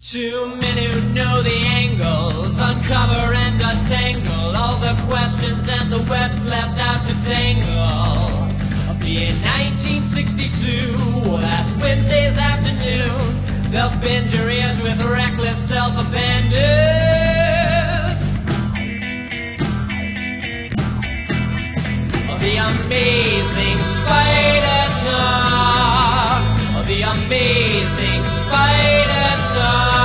Two men who know the angles, uncover and untangle all the questions and the webs left out to tangle. In 1962, last Wednesday's afternoon, they'll bend your ears with reckless self-abandon. Oh, the amazing spider talk, of the amazing spider talk.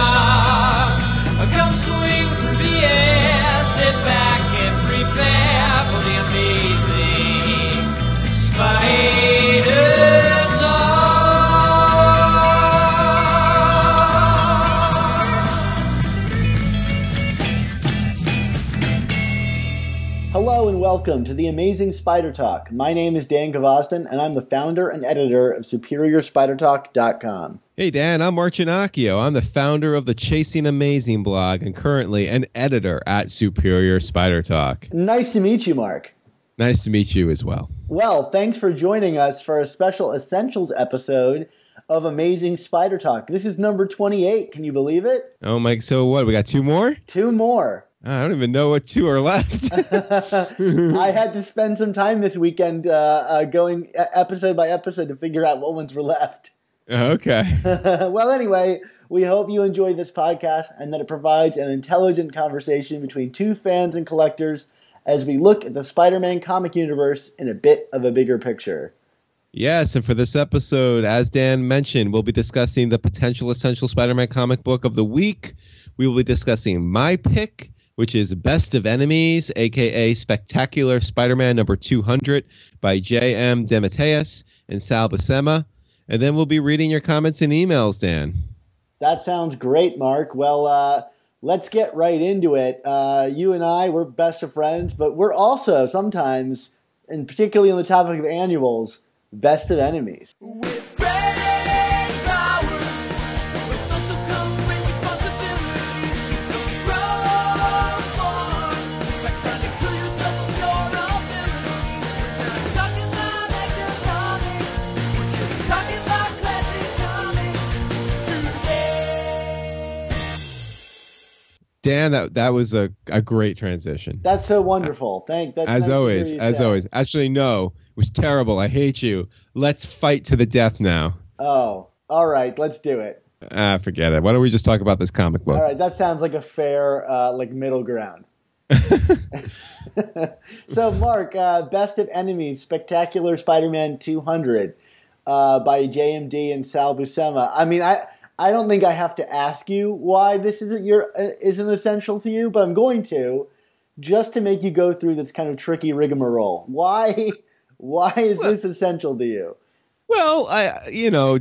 Welcome to the Amazing Spider Talk. My name is Dan Gvozden, and I'm the founder and editor of SuperiorSpiderTalk.com. Hey Dan, I'm Mark Ginocchio. I'm the founder of the Chasing Amazing blog and currently an editor at Superior Spider Talk. Nice to meet you, Mark. Nice to meet you as well. Well, thanks for joining us for a special Essentials episode of Amazing Spider Talk. This is number 28. Can you believe it? Oh my, so what? We got two more? Two more. I don't even know what two are left. I had to spend some time this weekend uh, uh, going episode by episode to figure out what ones were left. okay. well, anyway, we hope you enjoy this podcast and that it provides an intelligent conversation between two fans and collectors as we look at the Spider Man comic universe in a bit of a bigger picture. Yes, and for this episode, as Dan mentioned, we'll be discussing the potential essential Spider Man comic book of the week. We will be discussing my pick, which is Best of Enemies, aka Spectacular Spider Man number 200 by J.M. DeMatteis and Sal Buscema. And then we'll be reading your comments and emails, Dan. That sounds great, Mark. Well, uh, let's get right into it. Uh, you and I, we're best of friends, but we're also sometimes, and particularly on the topic of annuals, best of enemies. With Dan, that that was a, a great transition. That's so wonderful. Thank that's As hear always, as say. always. Actually, no, it was terrible. I hate you. Let's fight to the death now. Oh, all right. Let's do it. Ah, forget it. Why don't we just talk about this comic book? All right, that sounds like a fair, uh, like middle ground. so, Mark, uh, Best of Enemies, Spectacular Spider-Man 200 uh, by JMD and Sal Buscema. I mean, I I don't think I have to ask you why this isn't your uh, isn't essential to you, but I'm going to, just to make you go through this kind of tricky rigmarole. Why why is this essential to you? Well, I you know,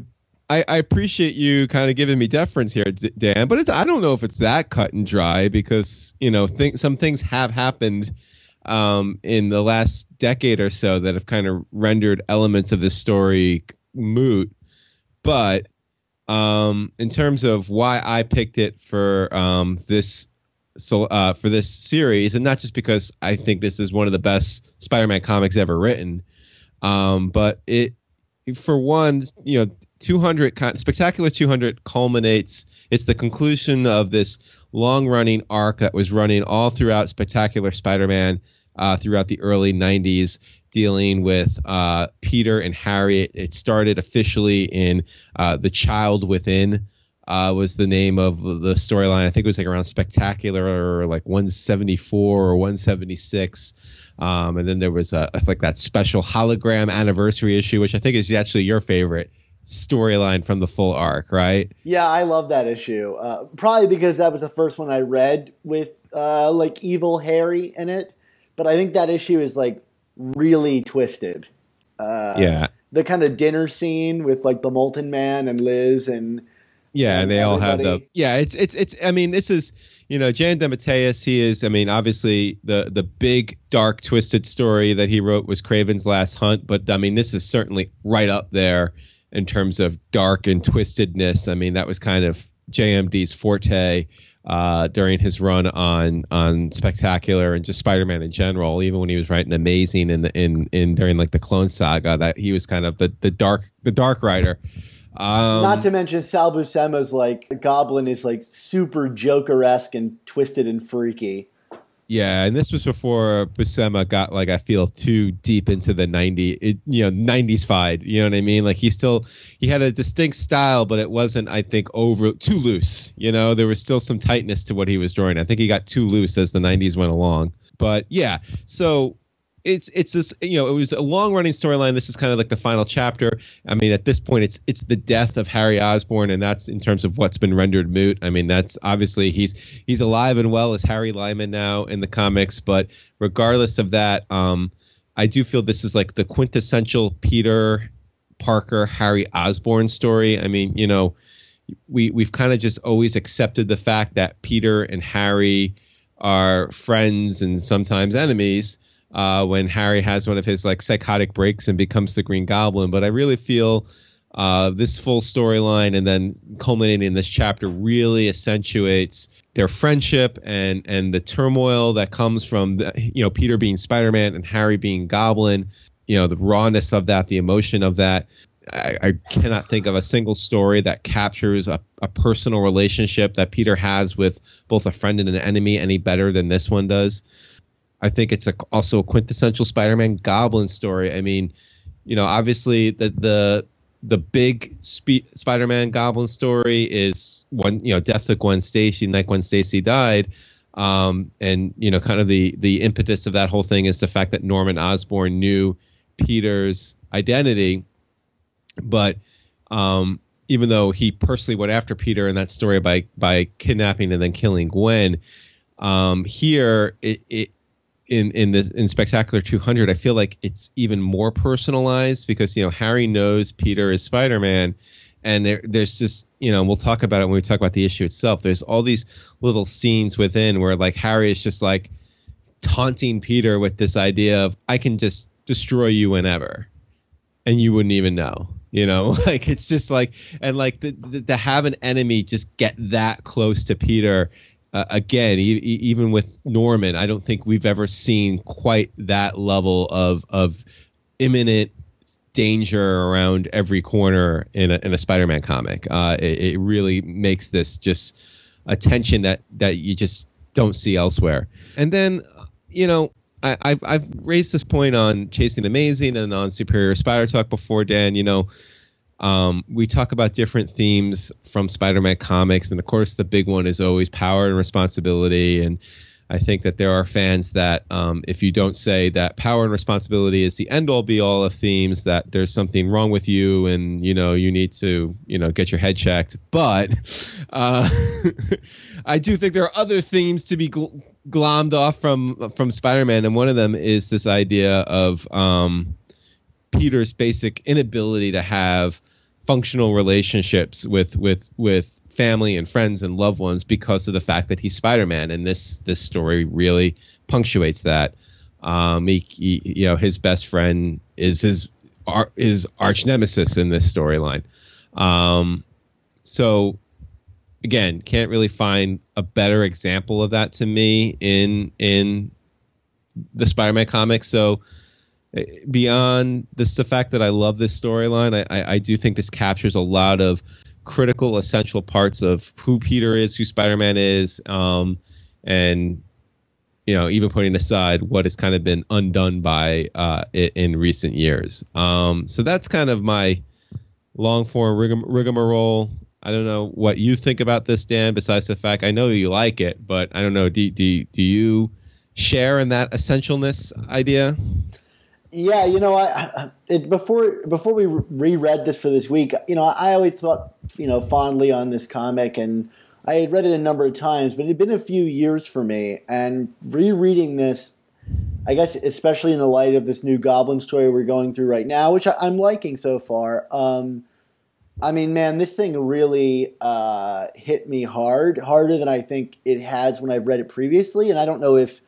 I, I appreciate you kind of giving me deference here, Dan, but it's I don't know if it's that cut and dry because you know th- some things have happened um, in the last decade or so that have kind of rendered elements of this story moot. But um, in terms of why I picked it for um, this so uh, for this series, and not just because I think this is one of the best Spider-Man comics ever written, um, but it for one, you know, 200 spectacular 200 culminates. It's the conclusion of this long-running arc that was running all throughout Spectacular Spider-Man uh, throughout the early 90s, dealing with uh, Peter and Harry. It, it started officially in uh, The Child Within. Uh, was the name of the storyline. I think it was like around Spectacular or like 174 or 176. Um, and then there was a, like that special hologram anniversary issue, which I think is actually your favorite storyline from the full arc, right? Yeah, I love that issue. Uh, probably because that was the first one I read with uh, like evil Harry in it. But I think that issue is like really twisted. Uh, yeah. The kind of dinner scene with like the Molten Man and Liz and Yeah, and and they all have the yeah. It's it's it's. I mean, this is you know Jan DeMatteis. He is. I mean, obviously the the big dark twisted story that he wrote was Kraven's Last Hunt. But I mean, this is certainly right up there in terms of dark and twistedness. I mean, that was kind of JMD's forte uh, during his run on on Spectacular and just Spider-Man in general. Even when he was writing Amazing in the, in in during like the Clone Saga, that he was kind of the the dark the dark writer. Um, Not to mention Sal Buscema's like Goblin is like super Joker esque and twisted and freaky. Yeah, and this was before Buscema got like I feel too deep into the 90 it, you know 90s fied, you know what I mean? Like he still he had a distinct style but it wasn't I think over too loose, you know? There was still some tightness to what he was drawing. I think he got too loose as the 90s went along. But yeah, so it's it's this you know it was a long running storyline. This is kind of like the final chapter. I mean, at this point, it's it's the death of Harry Osborn, and that's in terms of what's been rendered moot. I mean, that's obviously he's he's alive and well as Harry Lyman now in the comics, but regardless of that, um, I do feel this is like the quintessential Peter Parker Harry Osborn story. I mean, you know, we we've kind of just always accepted the fact that Peter and Harry are friends and sometimes enemies uh, when Harry has one of his like psychotic breaks and becomes the Green Goblin. But I really feel uh, this full storyline and then culminating in this chapter really accentuates their friendship and and the turmoil that comes from the, you know Peter being Spider-Man and Harry being Goblin. You know the rawness of that, the emotion of that. I, I cannot think of a single story that captures a, a personal relationship that Peter has with both a friend and an enemy any better than this one does. I think it's a, also a quintessential Spider-Man Goblin story. I mean, you know, obviously the the the big Spe- Spider-Man Goblin story is one, you know, death of Gwen Stacy, night Gwen Stacy died, um, and you know, kind of the the impetus of that whole thing is the fact that Norman Osborn knew Peter's identity, but um, even though he personally went after Peter in that story by by kidnapping and then killing Gwen, um, here it, it in in this in Spectacular 200, I feel like it's even more personalized because you know Harry knows Peter is Spider Man, and there, there's just you know we'll talk about it when we talk about the issue itself. There's all these little scenes within where like Harry is just like taunting Peter with this idea of I can just destroy you whenever, and you wouldn't even know. You know, like it's just like and like the, the, to have an enemy just get that close to Peter uh, again, e- even with Norman, I don't think we've ever seen quite that level of of imminent danger around every corner in a, in a Spider-Man comic. Uh, it, it, really makes this just a tension that that you just don't see elsewhere. And then, you know, I, have I've raised this point on Chasing Amazing and on Superior Spider Talk before, Dan. You know um, we talk about different themes from Spider-Man comics, and of course, the big one is always power and responsibility. And I think that there are fans that, um, if you don't say that power and responsibility is the end-all, be-all of themes, that there's something wrong with you, and you know you need to, you know, get your head checked. But uh, I do think there are other themes to be gl- glommed off from from Spider-Man, and one of them is this idea of um, Peter's basic inability to have functional relationships with with with family and friends and loved ones because of the fact that he's Spider-Man, and this this story really punctuates that. Um, he, he, you know, his best friend is his his arch nemesis in this storyline. Um, so again, can't really find a better example of that to me in in the Spider-Man comics. So beyond this the fact that I love this storyline, I, I, I do think this captures a lot of critical, essential parts of who Peter is, who Spider Man is, um, and you know, even putting aside what has kind of been undone by uh, it in recent years. Um, so that's kind of my long form rigam- rigmarole. I don't know what you think about this, Dan. Besides the fact I know you like it, but I don't know. Do do, do you share in that essentialness idea? Yeah, you know, I, it, before before we reread this for this week, you know, I always thought, you know, fondly on this comic, and I had read it a number of times, but it had been a few years for me, and rereading this, I guess, especially in the light of this new Goblin story we're going through right now, which I, am liking so far. Um, I mean, man, this thing really uh, hit me hard, harder than I think it has when I've read it previously, and I don't know if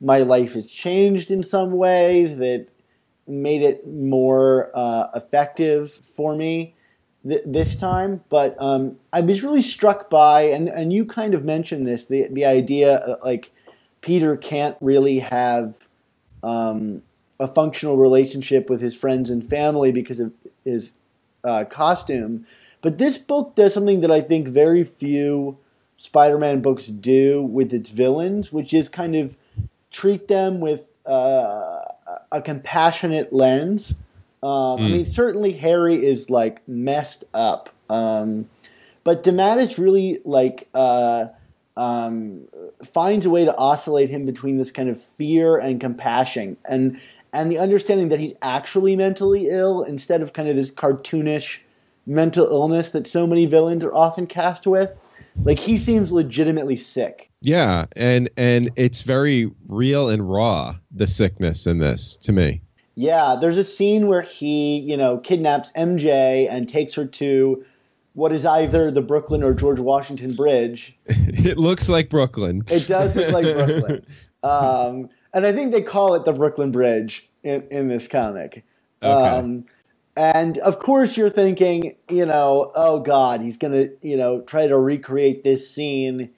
my life has changed in some way that made it more uh, effective for me th- this time. But um, I was really struck by, and and you kind of mentioned this, the the idea uh, like Peter can't really have um, a functional relationship with his friends and family because of his uh, costume. But this book does something that I think very few Spider-Man books do with its villains, which is kind of treat them with uh, a compassionate lens. Um, I Mm. mean, certainly Harry is like messed up, um, but DeMatteis really like uh, um, finds a way to oscillate him between this kind of fear and compassion, and and the understanding that he's actually mentally ill instead of kind of this cartoonish mental illness that so many villains are often cast with. Like he seems legitimately sick. Yeah, and and it's very real and raw the sickness in this to me. Yeah, there's a scene where he, you know, kidnaps MJ and takes her to what is either the Brooklyn or George Washington Bridge. it looks like Brooklyn. It does look like Brooklyn. Um, and I think they call it the Brooklyn Bridge in, in this comic. Okay. Um, and of course, you're thinking, you know, oh God, he's going to, you know, try to recreate this scene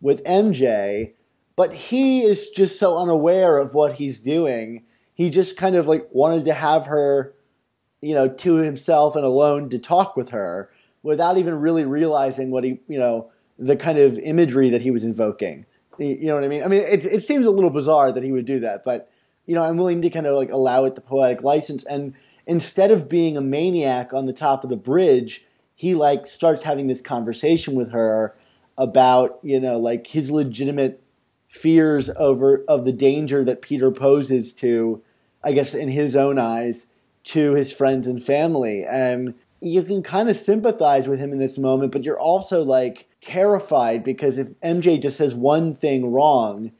with MJ. But he is just so unaware of what he's doing. He just kind of like wanted to have her, you know, to himself and alone to talk with her without even really realizing what he, you know, the kind of imagery that he was invoking. You know what I mean? I mean, it, it seems a little bizarre that he would do that, but you know, I'm willing to kind of like allow it the poetic license. And instead of being a maniac on the top of the bridge, he like starts having this conversation with her about you know like his legitimate fears over of the danger that Peter poses to, I guess in his own eyes, to his friends and family. And you can kind of sympathize with him in this moment, but you're also like terrified because if MJ just says one thing wrong,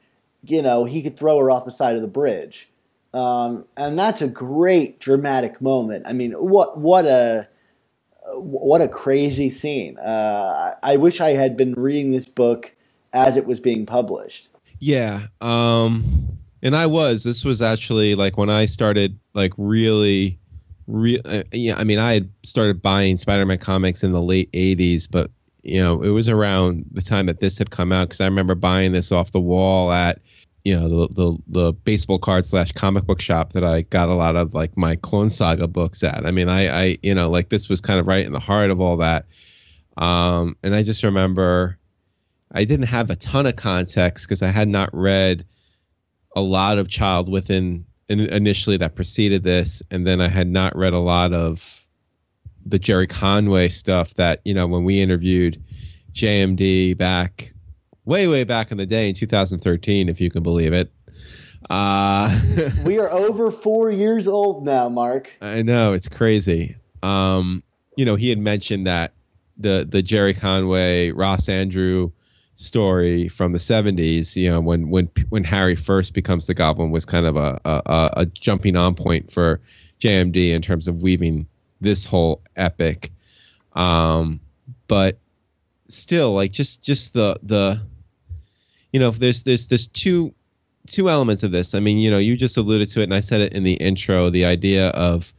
you know, he could throw her off the side of the bridge. Um, and that's a great dramatic moment. I mean, what what a what a crazy scene. Uh, I wish I had been reading this book as it was being published. Yeah. Um and I was this was actually like when I started like really real uh, yeah, I mean I had started buying Spider-Man comics in the late 80s, but you know, it was around the time that this had come out cuz I remember buying this off the wall at you know the the, the baseball card slash comic book shop that I got a lot of like my Clone Saga books at. I mean, I I you know like this was kind of right in the heart of all that, um, and I just remember I didn't have a ton of context because I had not read a lot of Child Within initially that preceded this, and then I had not read a lot of the Gerry Conway stuff that you know when we interviewed JMD back way way back in the day in 2013, if you can believe it. Uh, We are over four years old now, Mark. I know it's crazy. Um, you know, he had mentioned that the the Gerry Conway Ross Andru story from the 70s. You know, when when when Harry first becomes the Goblin was kind of a a, a jumping on point for JMD in terms of weaving this whole epic. Um, but still, like just just the the you know, there's there's there's two two elements of this. I mean, you know, you just alluded to it, and I said it in the intro. The idea of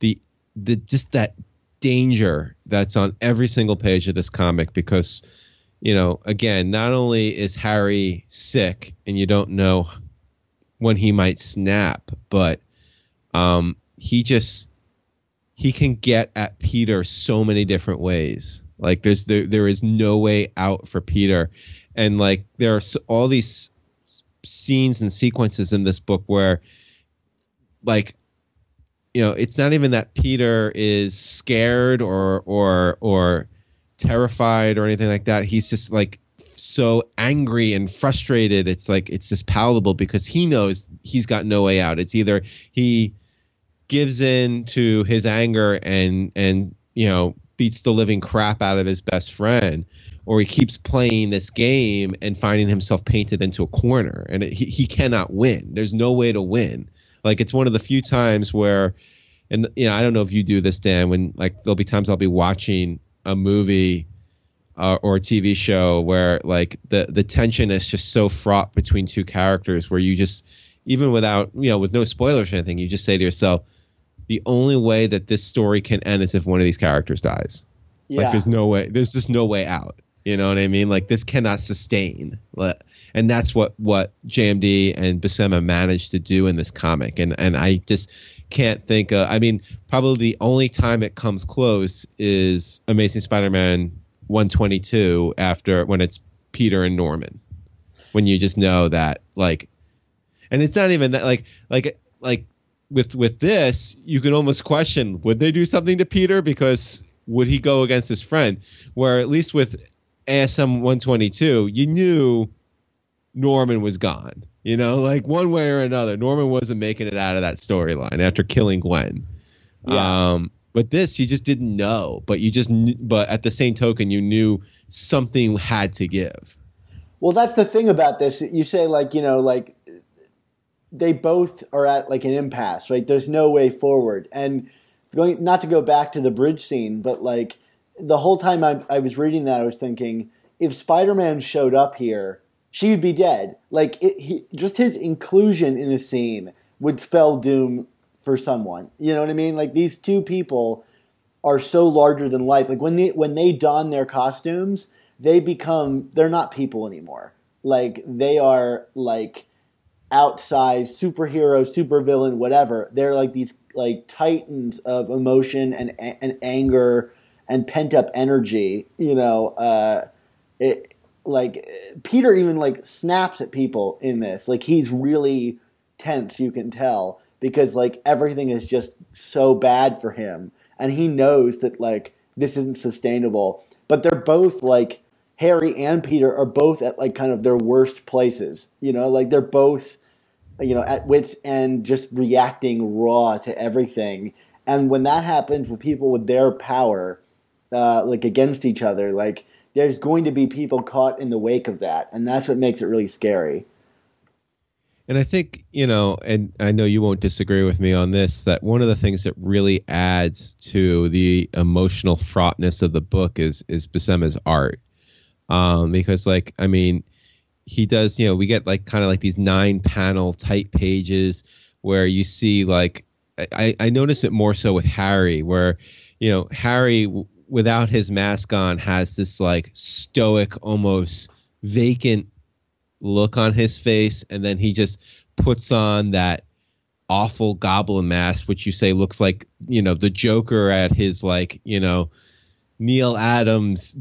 the the just that danger that's on every single page of this comic, because you know, again, not only is Harry sick, and you don't know when he might snap, but um, he just he can get at Peter so many different ways. Like there's there there is no way out for Peter, and like there are all these scenes and sequences in this book where, like, you know, it's not even that Peter is scared or or or terrified or anything like that. He's just like so angry and frustrated. It's like it's just palatable because he knows he's got no way out. It's either he gives in to his anger and and you know beats the living crap out of his best friend or he keeps playing this game and finding himself painted into a corner and it, he, he cannot win. There's no way to win. Like it's one of the few times where and you know i don't know if you do this dan when like there'll be times i'll be watching a movie uh, or a tv show where like the the tension is just so fraught between two characters where you just even without you know with no spoilers or anything you just say to yourself the only way that this story can end is if one of these characters dies. Yeah. like there's no way there's just no way out You know what I mean? Like this cannot sustain, and that's what what JMD and Buscema managed to do in this comic. And and I just can't think. Of, I mean, probably the only time it comes close is Amazing Spider-Man 122 after when it's Peter and Norman, when you just know that like, and it's not even that like like like with with this you can almost question would they do something to Peter because would he go against his friend? Where at least with ASM 122, you knew Norman was gone. You know, like one way or another, Norman wasn't making it out of that storyline after killing Gwen. Yeah. Um, but this, you just didn't know. But you just, kn- but at the same token, you knew something had to give. Well, that's the thing about this. You say like you know like they both are at like an impasse, right? There's no way forward. And going not to go back to the bridge scene, but like the whole time I, I was reading that, I was thinking if Spider-Man showed up here, she would be dead. Like it, he, just his inclusion in a scene would spell doom for someone. You know what I mean? Like these two people are so larger than life. Like when they when they don their costumes, they become they're not people anymore. Like they are like outside superhero, supervillain, whatever. They're like these like titans of emotion and and anger and pent up energy. You know, uh, it like Peter even like snaps at people in this. Like he's really tense. You can tell because like everything is just so bad for him, and he knows that like this isn't sustainable. But they're both like Harry and Peter are both at like kind of their worst places. You know, like they're both you know at wits end, just reacting raw to everything. And when that happens with people with their power, uh, like against each other, like there's going to be people caught in the wake of that, and that's what makes it really scary. And I think, you know, and I know you won't disagree with me on this, that one of the things that really adds to the emotional fraughtness of the book is is Buscema's art. Um, because like, I mean, he does, you know, we get like kind of like these nine panel type pages where you see like I, I notice it more so with Harry, where, you know, Harry without his mask on has this like stoic, almost vacant look on his face, and then he just puts on that awful goblin mask, which you say looks like you know the Joker at his like you know Neal Adams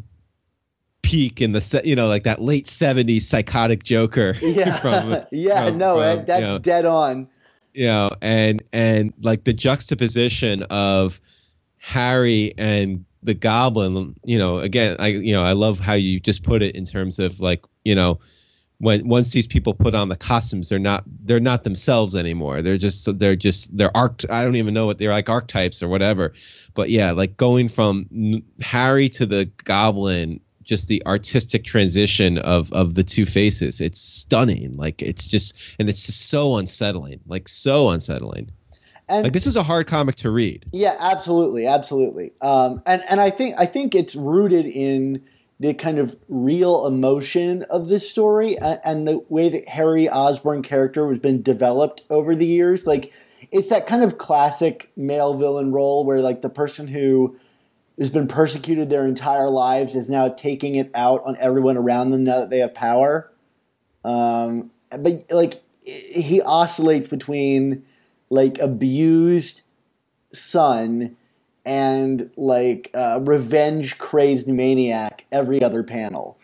peak in the se- you know like that late 70s psychotic Joker. Yeah, from- yeah, from- no, from, that's you know, dead on. you know and and like the juxtaposition of harry and the goblin you know again i you know i love how you just put it in terms of like you know when once these people put on the costumes they're not they're not themselves anymore. They're just they're just they're arc i don't even know what they're like archetypes or whatever. But yeah like going from harry to the goblin just the artistic transition of of the two faces it's stunning. Like it's just and it's just so unsettling like so unsettling And like this is a hard comic to read Yeah, absolutely, absolutely. Um, and and I think I think it's rooted in the kind of real emotion of this story and, and the way that Harry Osborn character has been developed over the years. Like it's that kind of classic male villain role where like the person who has been persecuted their entire lives is now taking it out on everyone around them now that they have power. Um, but like he oscillates between like abused son and like uh, revenge crazed maniac every other panel,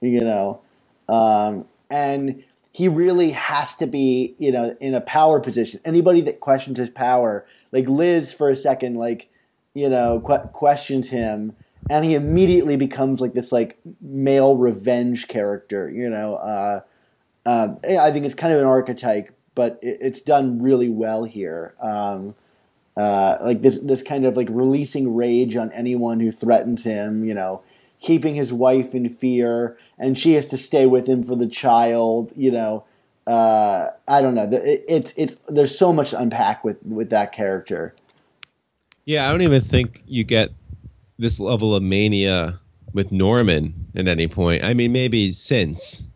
you know, um, and he really has to be you know in a power position. Anybody that questions his power, like Liz for a second, like you know que- questions him. And he immediately becomes like this like male revenge character, you know. Uh, uh, I think it's kind of an archetype, but it, it's done really well here. Um, uh, like this, this kind of like releasing rage on anyone who threatens him. You know, keeping his wife in fear, and she has to stay with him for the child. You know, uh, I don't know. It, it's it's there's so much to unpack with with that character. yeah i don't even think you get this level of mania with norman at any point i mean maybe since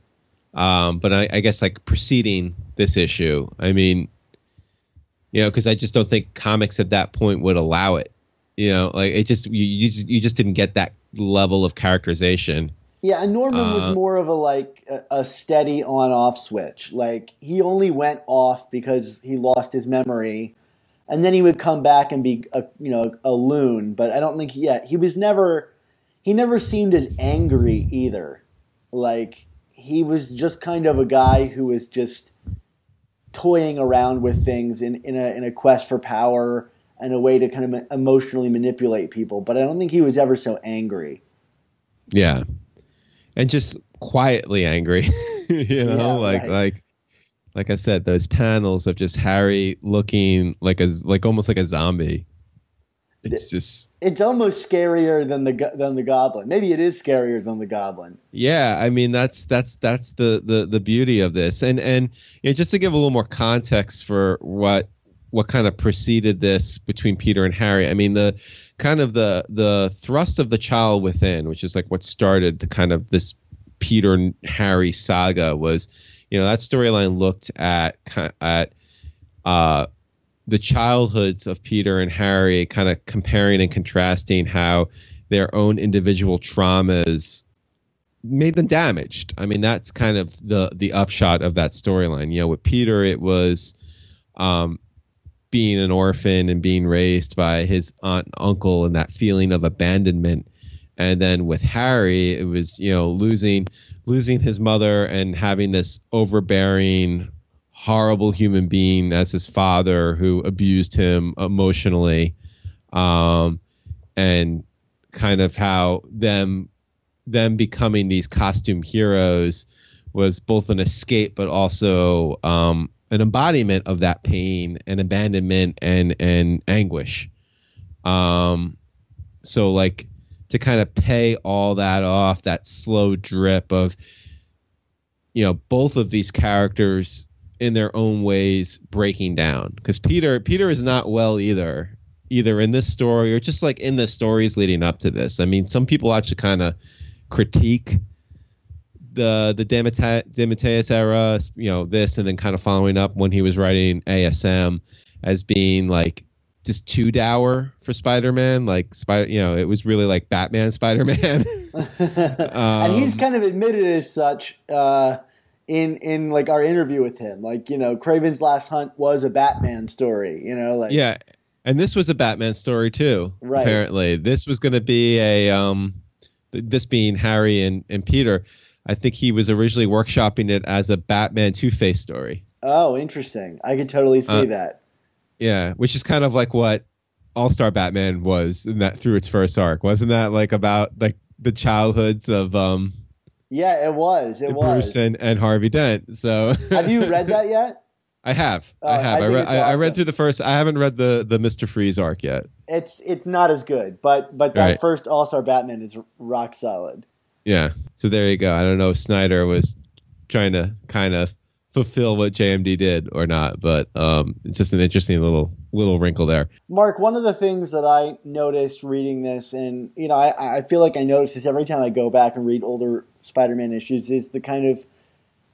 um but i, I guess like preceding this issue i mean you know because i just don't think comics at that point would allow it you know like it just you, you just you just didn't get that level of characterization Yeah, and Norman Uh, was more of a like a, a steady on off switch. Like he only went off because he lost his memory, and then he would come back and be a you know a loon. But I don't think yeah he was never he never seemed as angry either. Like he was just kind of a guy who was just toying around with things in, in a in a quest for power and a way to kind of emotionally manipulate people. But I don't think he was ever so angry. Yeah. And just quietly angry. you know, Yeah, like right. like like I said, those panels of just Harry looking like a like almost like a zombie. It's just it's almost scarier than the than the goblin. Maybe it is scarier than the goblin. yeah, I mean that's that's that's the the the beauty of this. And and you know, just to give a little more context for what what kind of preceded this between Peter and Harry. I mean the kind of the the thrust of the child within, which is like what started the kind of this Peter and Harry saga was, you know, that storyline looked at at uh the childhoods of Peter and Harry, kind of comparing and contrasting how their own individual traumas made them damaged. I mean, that's kind of the the upshot of that storyline. You know, with Peter, it was um, being an orphan and being raised by his aunt and uncle and that feeling of abandonment. And then with Harry, it was you know losing losing his mother and having this overbearing, horrible human being as his father who abused him emotionally, um, and kind of how them them becoming these costume heroes was both an escape but also um, an embodiment of that pain and abandonment and and anguish. Um, so like to kind of pay all that off, that slow drip of you know both of these characters in their own ways breaking down because Peter Peter is not well either either in this story or just like in the stories leading up to this. I mean, some people actually kind of critique the the Demate- DeMatteis era, you know, this and then kind of following up when he was writing ASM as being like just too dour for Spider-Man. Like Spider, you know, it was really like Batman Spider-Man. and he's Um, kind of admitted as such uh, in in like our interview with him. Like you know, Kraven's Last Hunt was a Batman story. You know, like yeah, and this was a Batman story too. Right. Apparently, this was going to be a um, this being Harry and and Peter. I think he was originally workshopping it as a Batman Two Face story. Oh, interesting. I could totally see Uh, that. Yeah, which is kind of like what All Star Batman was in that through its first arc, wasn't that? Like about like the childhoods of um Yeah, it was. It was. Bruce and, and Harvey Dent. So Have you read that yet? I have, Oh, I have. I I, think read. it's I, I read through the first. I haven't read the the Mister Freeze arc yet. It's it's not as good, but but that Right. first All Star Batman is rock solid. Yeah. So there you go. I don't know if Snyder was trying to kind of fulfill what JMD did or not, but um, it's just an interesting little little wrinkle there. Mark, one of the things that I noticed reading this, and you know, I, I feel like I notice this every time I go back and read older Spider-Man issues, is the kind of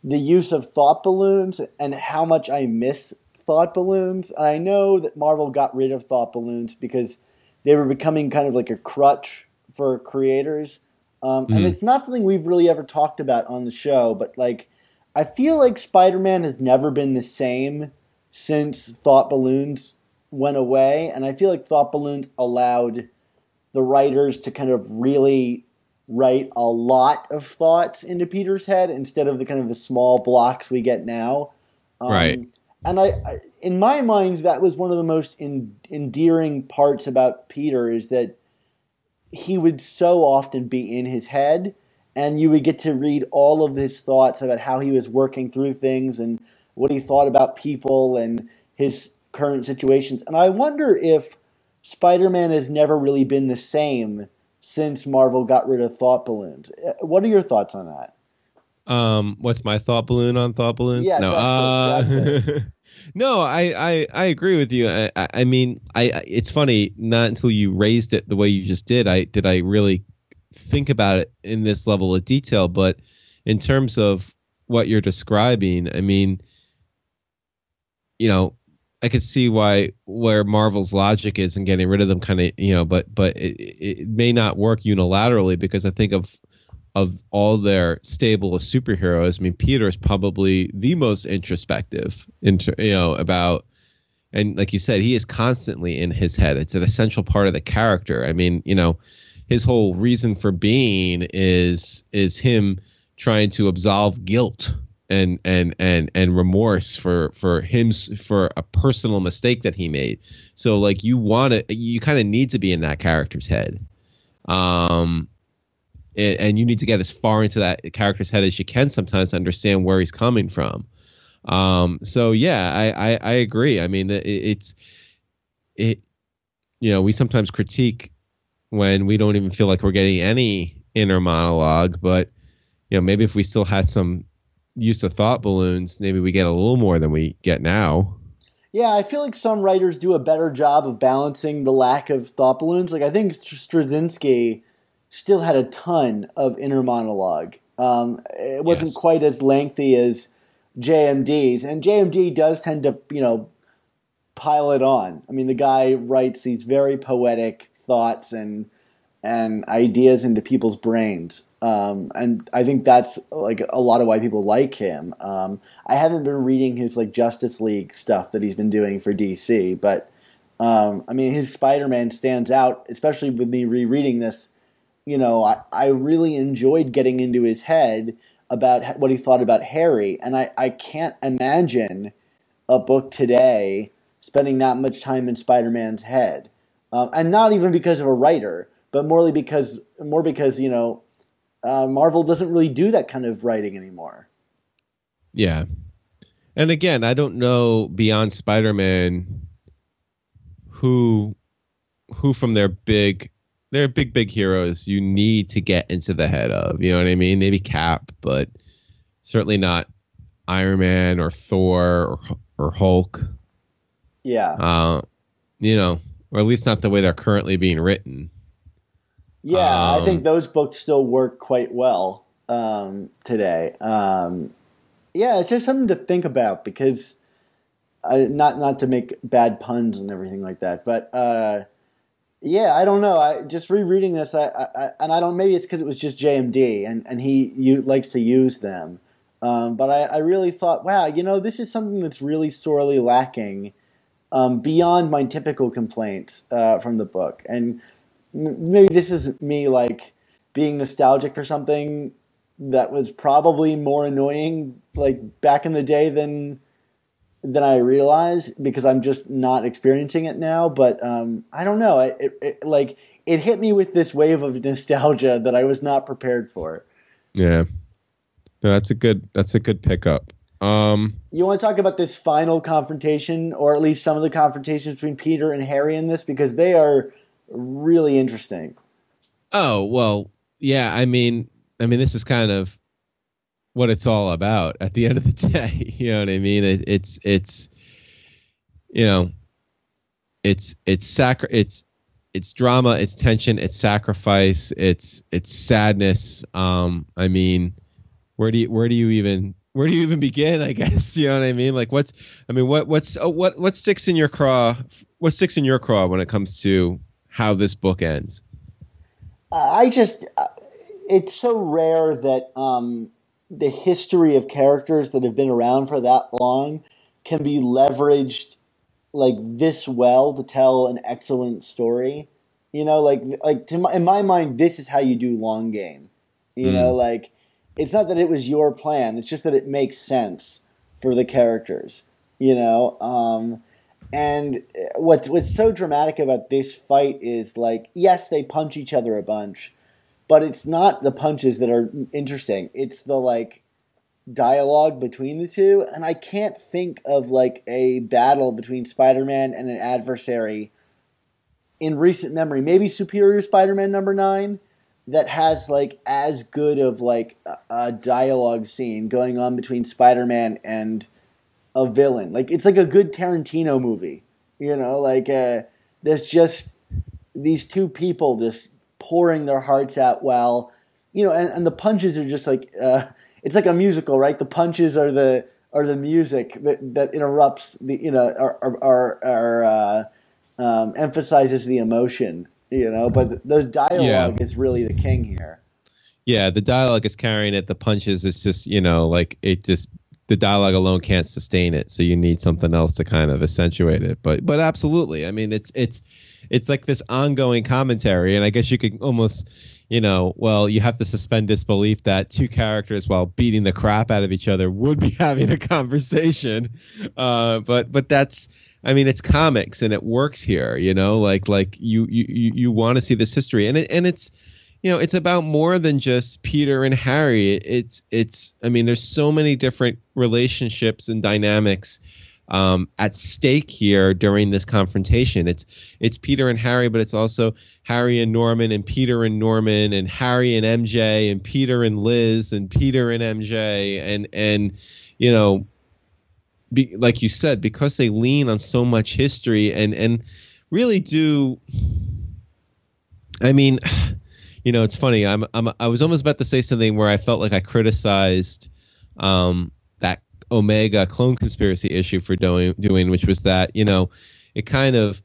the use of thought balloons and how much I miss thought balloons. And I know that Marvel got rid of thought balloons because they were becoming kind of like a crutch for creators. Um, And Mhm. it's not something we've really ever talked about on the show, but like, I feel like Spider-Man has never been the same since thought balloons went away, and I feel like thought balloons allowed the writers to kind of really write a lot of thoughts into Peter's head instead of the kind of the small blocks we get now. Um, Right. And I, I, in my mind, that was one of the most en- endearing parts about Peter is that he would so often be in his head, and you would get to read all of his thoughts about how he was working through things and what he thought about people and his current situations. And I wonder if Spider Man has never really been the same since Marvel got rid of thought balloons. Uh, What are your thoughts on that? Um, what's my thought balloon on thought balloons? Yes, no, uh, no, I, I, I agree with you. I, I I mean, I, I- it's funny. Not until you raised it the way you just did, I did I really think about it in this level of detail. But in terms of what you're describing, I mean, you know, I could see why where Marvel's logic is in getting rid of them, kind of, you know, but but it, it may not work unilaterally because I think of of all their stable of superheroes, I mean, Peter is probably the most introspective, into you know, about, and like you said, he is constantly in his head. It's an essential part of the character. I mean, you know, his whole reason for being is is him trying to absolve guilt and and and and remorse for for him for a personal mistake that he made. So like you want to, you kind of need to be in that character's head. Um, and, and you need to get as far into that character's head as you can sometimes to understand where he's coming from. Um, so yeah, I, I, I agree. I mean, it, it's it, you know, we sometimes critique when we don't even feel like we're getting any inner monologue, but you know, maybe if we still had some use of thought balloons, maybe we get a little more than we get now. Yeah, I feel like some writers do a better job of balancing the lack of thought balloons. Like I think Straczynski still had a ton of inner monologue. Um, it wasn't Yes. quite as lengthy as JMD's, and JMD does tend to, you know, pile it on. I mean, the guy writes these very poetic thoughts and and ideas into people's brains. Um, and I think that's like a lot of why people like him. Um, I haven't been reading his like Justice League stuff that he's been doing for DC, but um, I mean his Spider-Man stands out, especially with me rereading this. You know, I, I really enjoyed getting into his head about what he thought about Harry, and I, I can't imagine a book today spending that much time in Spider-Man's head, um, and not even because of a writer, but morely because more because you know uh, Marvel doesn't really do that kind of writing anymore. Yeah. And again, I don't know beyond Spider-Man who who from their big their big big heroes you need to get into the head of. You know what I mean? Maybe Cap, but certainly not Iron Man or Thor or, or Hulk. Yeah, Uh, you know, or at least not the way they're currently being written. Yeah, I Um, think those books still work quite well um, today. Um, yeah, it's just something to think about because uh, not not to make bad puns and everything like that, but uh, yeah, I don't know. I just rereading this, I, I, I and I don't. Maybe it's because it was just JMD and and he you, likes to use them. Um, but I, I really thought, wow, you know, this is something that's really sorely lacking um, beyond my typical complaints uh, from the book. And maybe this is me like being nostalgic for something that was probably more annoying like back in the day than than I realized because I'm just not experiencing it now. But um, I don't know. It, it, it like it hit me with this wave of nostalgia that I was not prepared for. Yeah. No, that's a good that's a good pickup. Um You want to talk about this final confrontation, or at least some of the confrontations between Peter and Harry in this, because they are really interesting. Oh well, yeah. I mean, I mean, this is kind of what it's all about at the end of the day. You know what I mean? It, it's it's you know, it's it's sacri- it's it's drama, it's tension, it's sacrifice, it's it's sadness. Um, I mean, where do you where do you even where do you even begin? I guess you know what I mean. Like, what's I mean, what what's oh, what what sticks in your craw? What sticks in your craw when it comes to how this book ends? I just, it's so rare that um, the history of characters that have been around for that long can be leveraged like this well to tell an excellent story. You know, like like to my, in my mind, this is how you do long game. You know, like it's not that it was your plan; it's just that it makes sense for the characters. You know, um, and uh, what's what's so dramatic about this fight is like, yes, they punch each other a bunch, but it's not the punches that are interesting. It's the like dialogue between the two, and I can't think of like a battle between Spider-Man and an adversary in recent memory. Maybe Superior Spider-Man number nine that has like as good of like a, a dialogue scene going on between Spider-Man and a villain. Like it's like a good Tarantino movie. You know, like uh, there's just these two people just pouring their hearts out while you know, and, and the punches are just like uh, it's like a musical, right? The punches are the are the music that, that interrupts the you know or or, or, uh, um, emphasizes the emotion. You know, but the, the dialogue Yeah. is really the king here. yeah, the dialogue is carrying it. The punches, it's just you know, like it just the dialogue alone can't sustain it. So you need something else to kind of accentuate it. But but absolutely, I mean, it's it's it's like this ongoing commentary, and I guess you could almost. You know, well, you have to suspend disbelief that two characters, while beating the crap out of each other, would be having a conversation. Uh, but, but that's, I mean, it's comics and it works here. You know, like, like you, you, you, want to see this history, and it, and it's, you know, it's about more than just Peter and Harry. It's it's I mean, there's so many different relationships and dynamics um, at stake here during this confrontation. It's it's Peter and Harry, but it's also Harry and Norman and Peter and Norman and Harry and MJ and Peter and Liz and Peter and MJ and and you know, be, like you said, because they lean on so much history and and really do. I mean you know, it's funny. I'm, I'm I was almost about to say something where I felt like I criticized um, that Omega clone conspiracy issue for doing doing, which was that you know, it kind of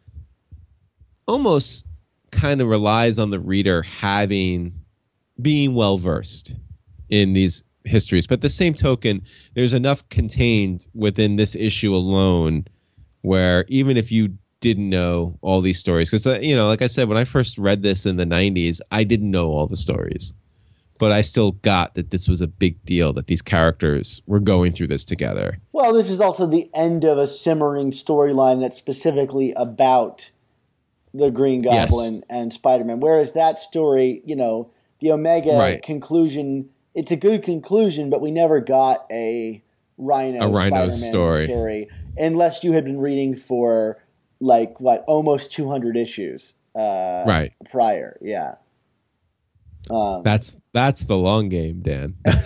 almost kind of relies on the reader having being well versed in these histories. But the same token, there's enough contained within this issue alone where even if you didn't know all these stories because uh, you know like i said when i first read this in the 90s i didn't know all the stories but i still got that this was a big deal that these characters were going through this together Well, this is also the end of a simmering storyline that's specifically about the Green Yes. Goblin and Spider Man. Whereas that story, you know, the Omega Right. conclusion, it's a good conclusion, but we never got a Rhino A Rhino Spider-Man story. unless you had been reading for like what almost 200 issues uh, right prior. Yeah. Um, that's that's the long game dan well,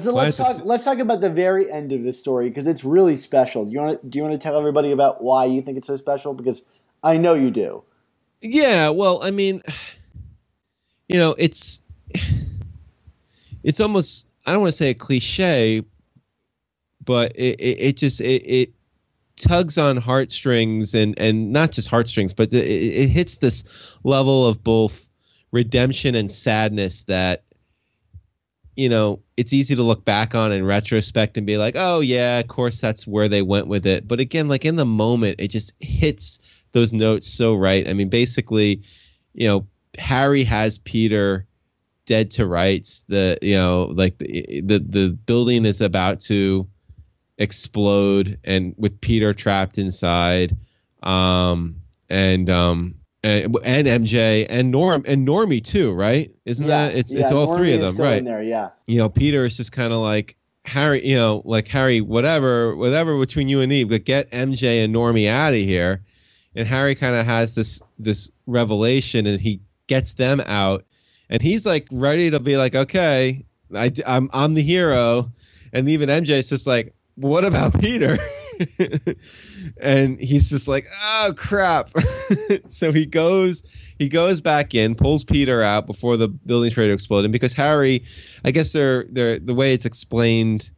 so let's talk. Let's talk about the very end of this story because it's really special. Do you want? to Do you want to tell everybody about why you think it's so special? Because I know you do. Yeah, well, I mean, you know, it's it's almost I don't want to say a cliche, but it it, it just it, it tugs on heartstrings and and not just heartstrings, but it, it hits this level of both redemption and sadness that you know it's easy to look back on in retrospect and be like oh yeah of course that's where they went with it. But again like in the moment it just hits those notes so right. I mean basically you know harry has peter dead to rights. The you know like the the, the building is about to explode and with peter trapped inside um and um and, and MJ and Norm and Normie too, right? Isn't that it's it's all Normie three of them, right? There, yeah. you know, Peter is just kind of like Harry, you know, like Harry, whatever, whatever between you and me, but get MJ and Normie out of here. And Harry kind of has this this revelation, and he gets them out, and he's like ready to be like, okay, I, I'm I'm the hero, and even MJ's just like, what about Peter? and he's just like, oh crap. so he goes he goes back in, pulls Peter out before the building's ready to explode. And because Harry, I guess they're they're the way it's explained,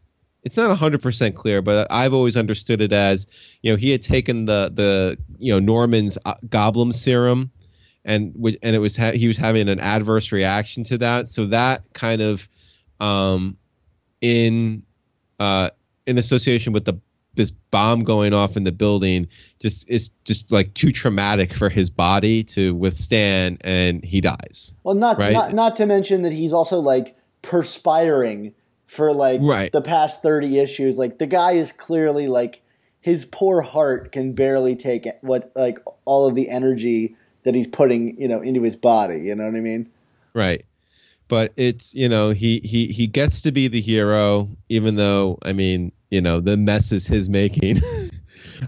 it's not hundred percent clear, but I've always understood it as, you know, he had taken the the you know Norman's uh, goblin serum, and and it was ha- he was having an adverse reaction to that, so that kind of, um, in uh in association with the this bomb going off in the building just is just like too traumatic for his body to withstand and he dies Well, not Right. not not to mention that he's also like perspiring for like Right. the past thirty issues. Like the guy is clearly like his poor heart can barely take what like all of the energy that he's putting you know into his body. You know what I mean? right but it's you know he he he gets to be the hero even though i mean you know the mess is his making.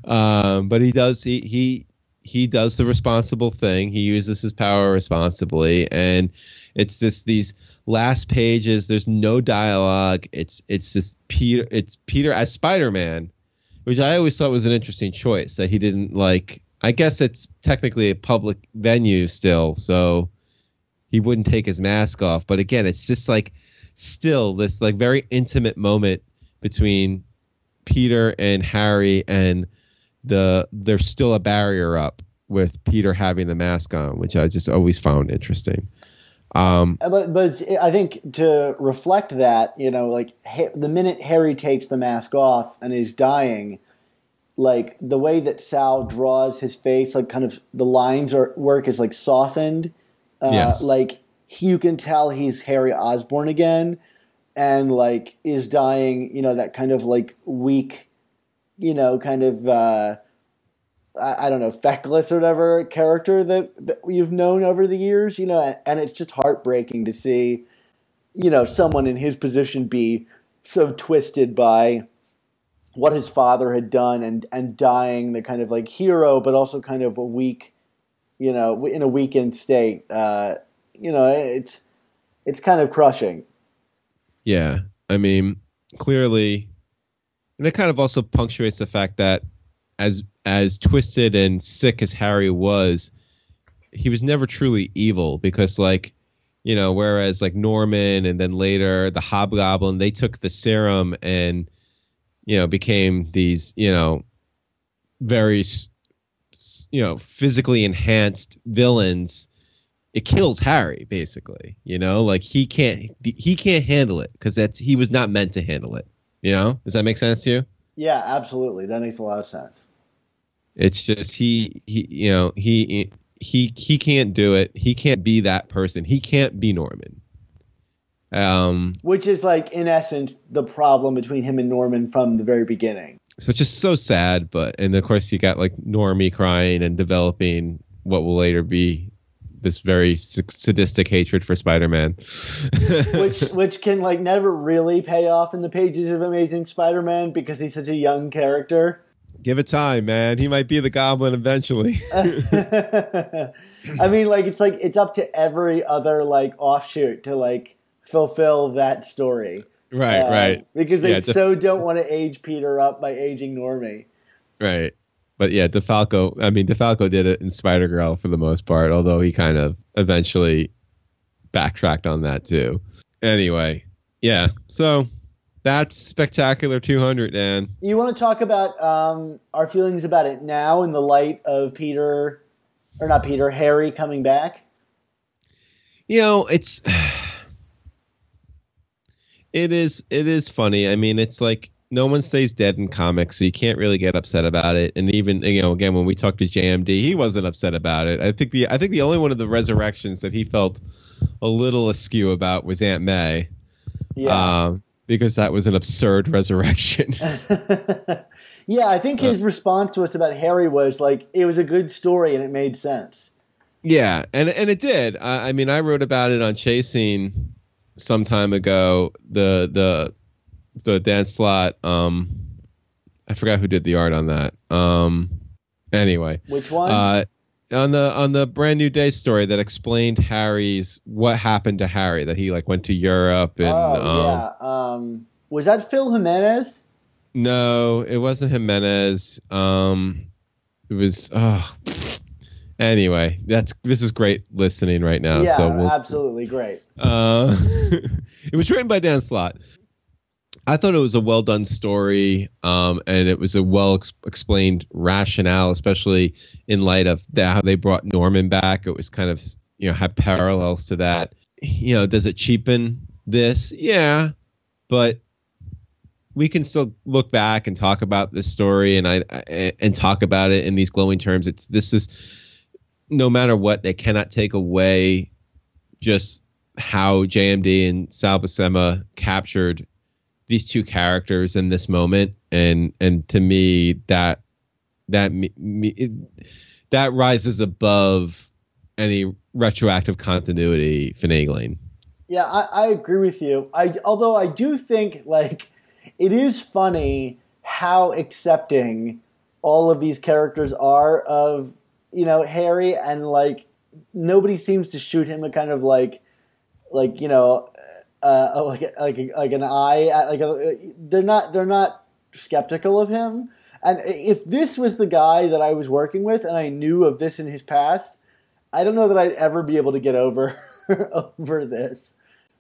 Um but he does he he he does the responsible thing. He uses his power responsibly. And it's just these last pages there's no dialogue. It's it's just peter it's peter as spider-man which i always thought was an interesting choice that he didn't like. I guess it's technically a public venue still so he wouldn't take his mask off. But again, it's just like still this like very intimate moment between Peter and Harry, and the there's still a barrier up with Peter having the mask on, which I just always found interesting. Um, Uh, But but I think to reflect that, you know, like the minute Harry takes the mask off and is dying, like the way that Sal draws his face, like kind of the lines are work is like softened. Uh, Yes. Like you can tell he's Harry Osborn again, and like is dying. You know that kind of like weak, you know, kind of. Uh, I I don't know, feckless or whatever character that, that you've known over the years, you know, and, and it's just heartbreaking to see, you know, someone in his position be so twisted by what his father had done and, and dying the kind of like hero, but also kind of a weak, you know, in a weakened state. Uh, you know, it's, it's kind of crushing. Yeah, I mean, clearly, and it kind of also punctuates the fact that as as twisted and sick as Harry was, he was never truly evil because, like, you know, whereas like Norman and then later the Hobgoblin, they took the serum and you know became these you know very you know physically enhanced villains it kills Harry basically. You know, like he can't he can't handle it because that's he was not meant to handle it. You know, does that make sense to you? Yeah, absolutely. That makes a lot of sense. It's just he he you know he he he can't do it. He can't be that person. He can't be Norman. Um, Which is like, in essence, the problem between him and Norman from the very beginning. So it's just so sad. But and of course you got like Normie crying and developing what will later be this very sadistic hatred for Spider-Man. which which can like never really pay off in the pages of Amazing Spider-Man because he's such a young character. Give it time, man. He might be the Goblin eventually. I mean, like it's like it's up to every other like offshoot to like fulfill that story, right, Uh, right, Because they Yeah, def- so don't want to age Peter up by aging Normie. right. But yeah, DeFalco. I mean, DeFalco did it in Spider Girl for the most part, although he kind of eventually backtracked on that too. Anyway, yeah. So that's spectacular 200, Dan. You want to talk about um, our feelings about it now in the light of Peter, or not Peter, Harry coming back? You know, it's it is it is funny. I mean, it's like no one stays dead in comics, so you can't really get upset about it. And even you know, again, when we talked to JMD, he wasn't upset about it. I think the I think the only one of the resurrections that he felt a little askew about was Aunt May, Yeah. um, because that was an absurd resurrection. yeah, I think his response to us about Harry was like it was a good story and it made sense. Yeah, and and it did. I, I mean, I wrote about it on Chasing some time ago. The the the Dan Slott. Um, I forgot who did the art on that. Um, anyway, Which one? uh, on the on the brand new day story that explained Harry's what happened to Harry that he like went to Europe and oh um, yeah. Um, was that Phil Jimenez? no, it wasn't Jimenez. Um, it was. Oh, anyway, that's this is great listening right now. yeah, so we'll, absolutely great. Uh, it was written by Dan Slott. I thought it was a well done story, um, and it was a well ex- explained rationale, especially in light of the, how they brought Norman back. It was kind of you know had parallels to that. You know, does it cheapen this? Yeah, but we can still look back and talk about this story and I, I and talk about it in these glowing terms. It's this is no matter what, they cannot take away just how JMD and Sal Buscema captured these two characters in this moment, and and to me that that me, it, that rises above any retroactive continuity finagling. Yeah, I, I agree with you. I although I do think like it is funny how accepting all of these characters are of you know Harry and like nobody seems to shoot him a kind of like like you know uh, like like like an eye like a, they're not they're not skeptical of him and if this was the guy that I was working with and I knew of this in his past I don't know that I'd ever be able to get over over this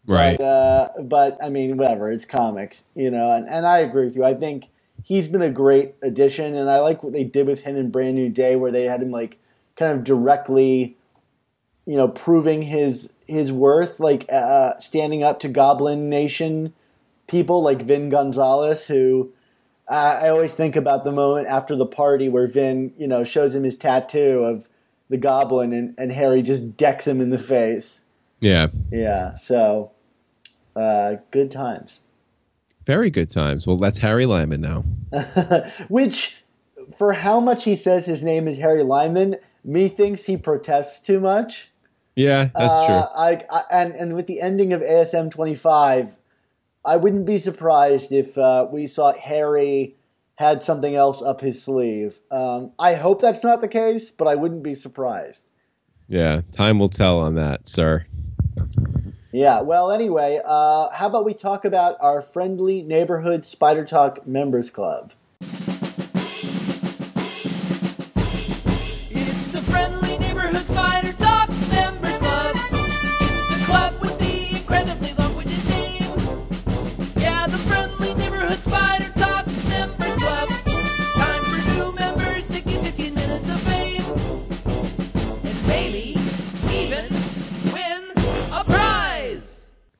Right. but, uh, but I mean, whatever. It's comics, you know. And, and I agree with you. I think he's been a great addition, and I like what they did with him in Brand New Day, where they had him like kind of directly, you know, proving his his worth, like uh, standing up to Goblin Nation people like Vin Gonzales, who uh, I always think about the moment after the party where Vin, you know, shows him his tattoo of the Goblin, and, and Harry just decks him in the face. Yeah. Yeah, so uh, good times. Very good times. Well, that's Harry Lyman now. Which, for how much he says his name is Harry Lyman, methinks he protests too much. Yeah, that's Uh, true. I, I and and with the ending of ASM twenty five, I wouldn't be surprised if uh, we saw Harry had something else up his sleeve. Um, I hope that's not the case, but I wouldn't be surprised. Yeah, time will tell on that, sir. Yeah. Well, anyway, uh, how about we talk about our friendly neighborhood Spider Talk members club?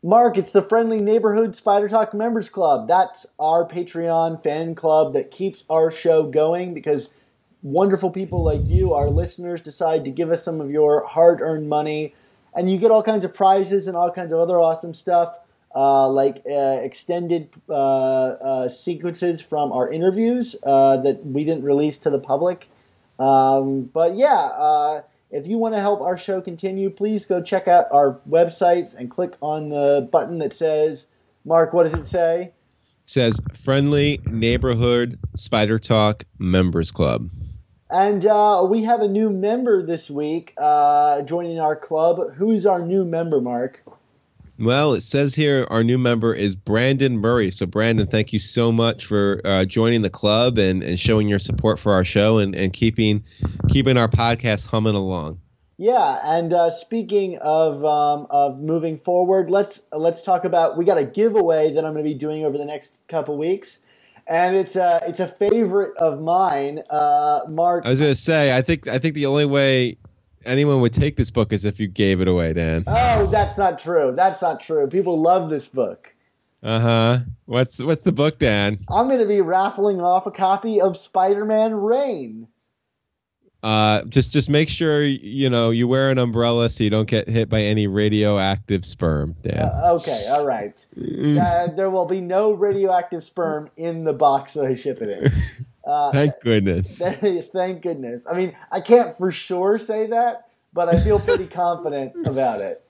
Mark, it's the friendly neighborhood Spider Talk members club. That's our Patreon fan club that keeps our show going because wonderful people like you, our listeners, decide to give us some of your hard earned money. And you get all kinds of prizes and all kinds of other awesome stuff, uh, like uh, extended uh, uh, sequences from our interviews uh, that we didn't release to the public. Um, but yeah, uh, if you want to help our show continue, please go check out our websites and click on the button that says, Mark, what does it say? It says Friendly Neighborhood Spider Talk Members Club. And uh, we have a new member this week uh, joining our club. Who's our new member, Mark? Well, it says here our new member is Brandon Murray. So, Brandon, thank you so much for uh, joining the club and, and showing your support for our show and, and keeping keeping our podcast humming along. Yeah, and uh, speaking of um, of moving forward, let's let's talk about. We got a giveaway that I'm going to be doing over the next couple weeks, and it's a it's a favorite of mine. Uh, Mark, I was going to say, I think I think the only way anyone would take this book is if you gave it away, Dan. oh, that's not true. That's not true. People love this book. Uh huh. What's what's the book, Dan? I'm going to be raffling off a copy of Spider-Man Reign. Uh, just just make sure you know you wear an umbrella so you don't get hit by any radioactive sperm, Dan. Uh, okay, all right. Uh, there will be no radioactive sperm in the box that I ship it in. Uh, Thank goodness. thank goodness. I mean, I can't for sure say that, but I feel pretty confident about it.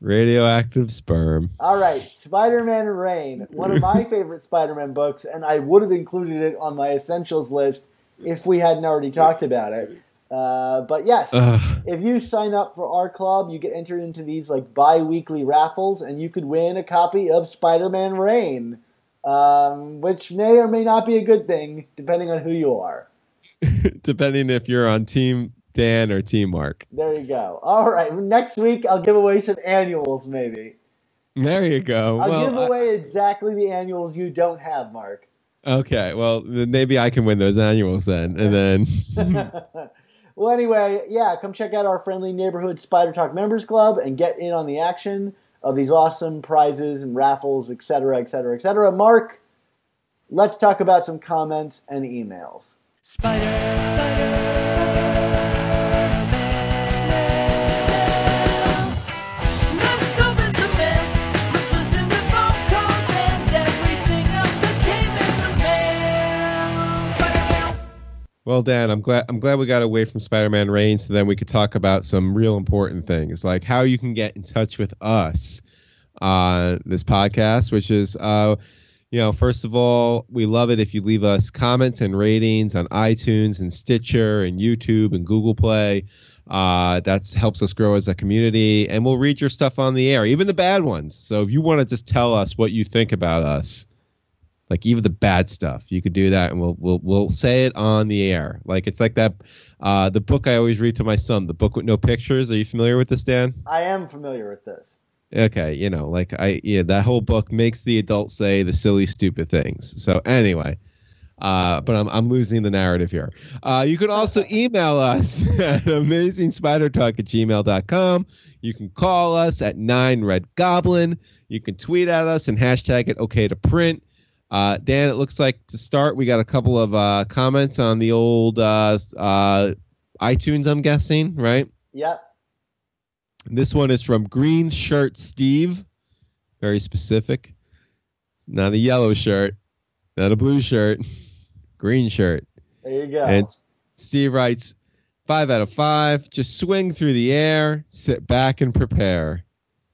Radioactive sperm. All right, Spider-Man Reign, one of my favorite Spider-Man books, and I would have included it on my essentials list if we hadn't already talked about it. Uh, but yes, Ugh. if you sign up for our club, you get entered into these like bi-weekly raffles, and you could win a copy of Spider-Man Reign, um, which may or may not be a good thing depending on who you are. Depending if you're on Team Dan or Team Mark. There you go. All right, next week I'll give away some annuals, maybe. There you go. I'll well, give I- away exactly the annuals you don't have, Mark. Okay. Well, then maybe I can win those annuals then, and then well, anyway, yeah, come check out our friendly neighborhood Spider Talk Members Club and get in on the action of these awesome prizes and raffles, et cetera, et cetera, et cetera. Mark, let's talk about some comments and emails. Spider, Spider-Man. Well, Dan, I'm glad I'm glad we got away from Spider-Man Reign, so then we could talk about some real important things, like how you can get in touch with us on this podcast, which is. Uh, you know, first of all, we love it if you leave us comments and ratings on iTunes and Stitcher and YouTube and Google Play. Uh, that helps us grow as a community, and we'll read your stuff on the air, even the bad ones. So if you want to just tell us what you think about us, like even the bad stuff, you could do that, and we'll we'll we'll say it on the air. Like it's like that, uh, the book I always read to my son, the book with no pictures. Are you familiar with this, Dan? I am familiar with this. Okay, you know, like I yeah, that whole book makes the adults say the silly, stupid things. So anyway, Uh, but I'm, I'm losing the narrative here. Uh, you can also email us at amazingspidertalk at gmail.com. You can call us at 9 Red Goblin. You can tweet at us and hashtag it okay to print. Uh, Dan, it looks like to start, we got a couple of uh, comments on the old uh, uh, iTunes, I'm guessing, right? Yep. This one is from Green Shirt Steve. Very specific. Not a yellow shirt, not a blue shirt, green shirt. There you go. And Steve writes, five out of five. Just swing through the air, sit back and prepare.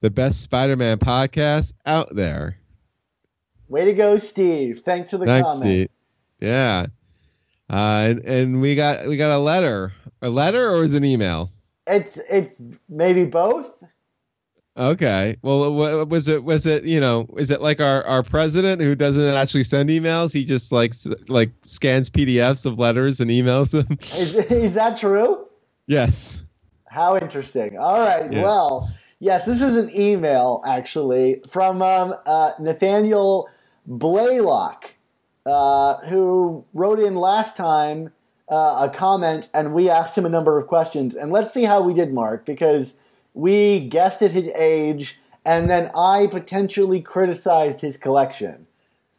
The best Spider-Man podcast out there. Way to go, Steve. Thanks for the Thanks, comment. Steve. Yeah. Uh, and, and we got we got a letter. A letter or is it an email? It's it's maybe both. Okay. Well, was it was it you know is it like our, our president who doesn't actually send emails? He just like like scans PDFs of letters and emails them. Is, is that true? yes. How interesting. All right. Yeah. Well, yes, this is an email actually from um, uh, Nathaniel Blaylock, uh, who wrote in last time uh, a comment, and we asked him a number of questions. And let's see how we did, Mark, because we guessed at his age, and then I potentially criticized his collection.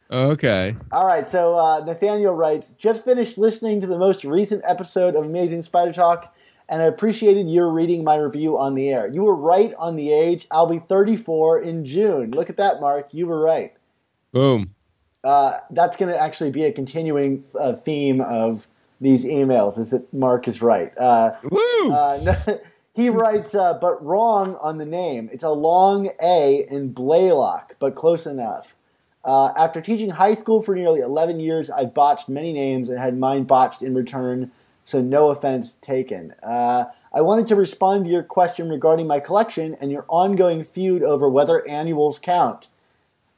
Okay. All right, so uh, Nathaniel writes, just finished listening to the most recent episode of Amazing Spider Talk, and I appreciated your reading my review on the air. You were right on the age. I'll be 34 in June. Look at that, Mark. You were right. Boom. Uh, that's going to actually be a continuing uh, theme of these emails, is that Mark is right. Uh, Woo. uh, he writes, uh, but wrong on the name. It's a long A in Blaylock, but close enough. Uh, after teaching high school for nearly 11 years, I've botched many names and had mine botched in return, so no offense taken. Uh, I wanted to respond to your question regarding my collection and your ongoing feud over whether annuals count.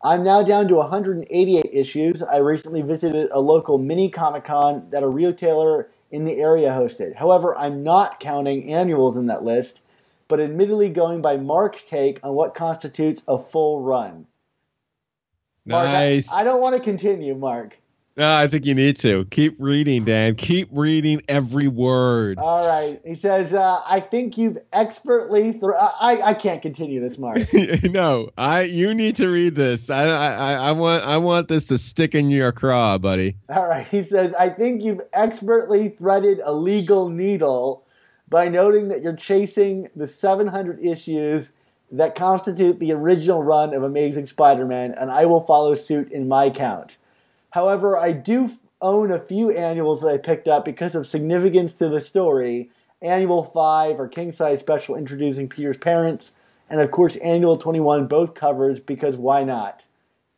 I'm now down to 188 issues. I recently visited a local mini Comic Con that a retailer in the area hosted. However, I'm not counting annuals in that list, but admittedly going by Mark's take on what constitutes a full run. Mark, I- nice. I, don't want to continue, Mark. No, I think you need to keep reading, Dan. Keep reading every word. All right. He says, uh, I think you've expertly. Thr- I, I can't continue this, Mark. no, I you need to read this. I, I I want I want this to stick in your craw, buddy. All right. He says, I think you've expertly threaded a legal needle by noting that you're chasing the 700 issues that constitute the original run of Amazing Spider Man, and I will follow suit in my count. However, I do own a few annuals that I picked up because of significance to the story. Annual 5 or King Size Special introducing Peter's parents, and of course, Annual 21, both covers because why not?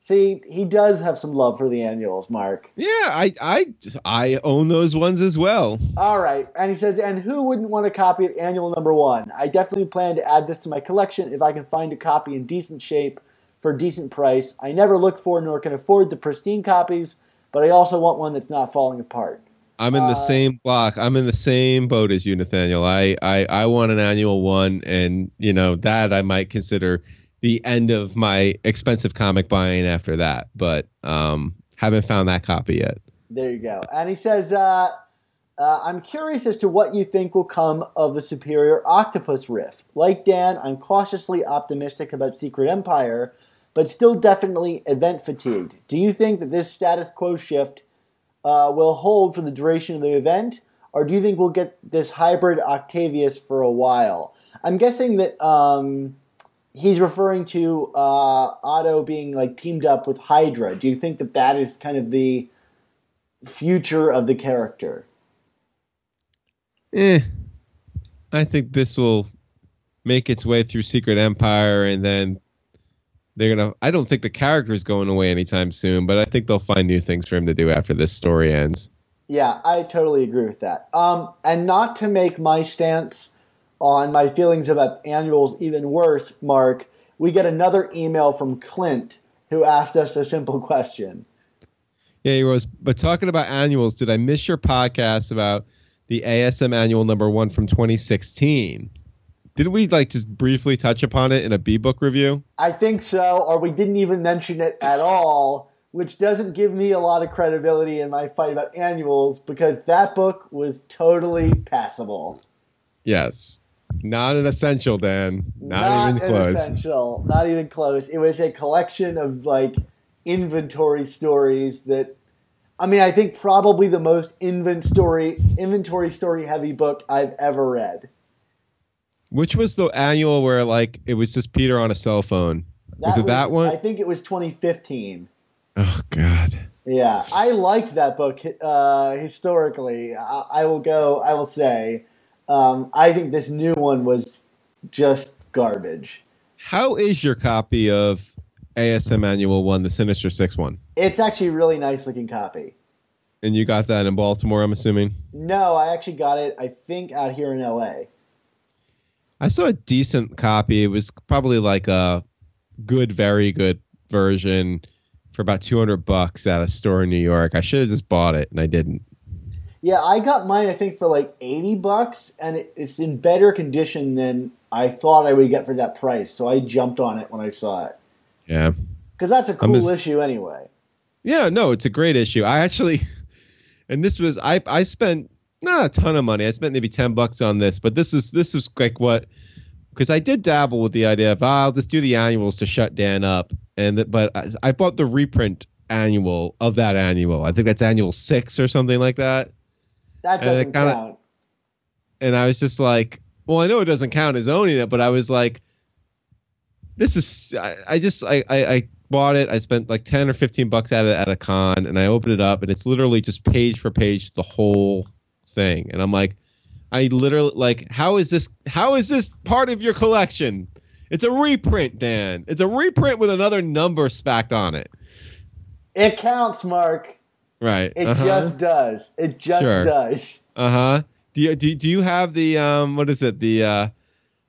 See, he does have some love for the annuals, Mark. Yeah, I I I own those ones as well. All right. And he says, and who wouldn't want a copy of annual number one? I definitely plan to add this to my collection if I can find a copy in decent shape for a decent price. I never look for nor can afford the pristine copies, but I also want one that's not falling apart. I'm in the Uh, same block. I'm in the same boat as you, Nathaniel. I, I I want an annual one, and you know that I might consider the end of my expensive comic buying after that. But um, haven't found that copy yet. There you go. And he says, uh, uh, I'm curious as to what you think will come of the Superior Octopus Rift. Like Dan, I'm cautiously optimistic about Secret Empire, but still definitely event fatigued. Do you think that this status quo shift uh, will hold for the duration of the event, or do you think we'll get this hybrid Octavius for a while? I'm guessing that um, he's referring to uh, Otto being like teamed up with Hydra. Do you think that that is kind of the future of the character? Eh, I think this will make its way through Secret Empire, and then they're gonna. I don't think the character is going away anytime soon, but I think they'll find new things for him to do after this story ends. Yeah, I totally agree with that. Um, and not to make my stance on my feelings about annuals even worse, Mark, we get another email from Clint who asked us a simple question. Yeah, he was. But talking about annuals, did I miss your podcast about the ASM annual number one from 2016? Didn't we like just briefly touch upon it in a B book review? I think so, or we didn't even mention it at all which doesn't give me a lot of credibility in my fight about annuals because that book was totally passable. Yes. Not an essential, Dan. Not, even an close. Essential. Not even close. It was a collection of like inventory stories that I mean, I think probably the most inventory inventory story heavy book I've ever read. Which was the annual where like it was just Peter on a cell phone? was it that one? I think it was 2015. Oh God. Yeah, I liked that book uh, historically. I, I will go. I will say, um, I think this new one was just garbage. How is your copy of ASM Annual One, the Sinister Six one? It's actually a really nice looking copy. And you got that in Baltimore, I'm assuming. No, I actually got it. I think out here in LA. I saw a decent copy. It was probably like a good, very good version for about 200 bucks at a store in New York. I should have just bought it and I didn't. Yeah, I got mine. I think for like 80 bucks, and it's in better condition than I thought I would get for that price. So I jumped on it when I saw it Yeah. because that's a cool just- issue anyway. Yeah, no, it's a great issue. I actually, and this was I I spent not a ton of money. I spent maybe ten bucks on this, but this is this is like what because I did dabble with the idea of "Ah, I'll just do the annuals to shut Dan up, and but I, I bought the reprint annual of that annual. I think that's annual six or something like that. That doesn't kinda- count. and I was just like, well, I know it doesn't count as owning it, but I was like, this is, I, I just, I, I, I bought it. I spent like 10 or 15 bucks at it at a con and I opened it up and it's literally just page for page the whole thing. And I'm like, I literally like, how is this, how is this part of your collection? It's a reprint, Dan. It's a reprint with another number spacked on it. It counts, Mark. Right. It uh-huh. just does. It just Sure. does. Uh huh. Do you do, do you have the um what is it the uh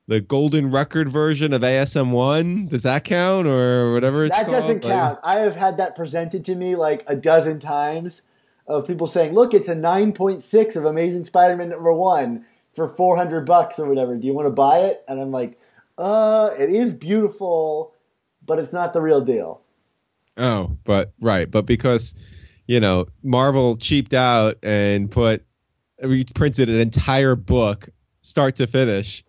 the golden record version of ASM one? Does that count or whatever? It's That called? doesn't Like- count. I have had that presented to me like a dozen times of people saying, "Look, it's a 9.6 of Amazing Spider-Man number 1 for 400 bucks or whatever. Do you want to buy it?" And I'm like, "Uh, it is beautiful, but it's not the real deal." Oh, but right, but because you know Marvel cheaped out and put reprinted an entire book start to finish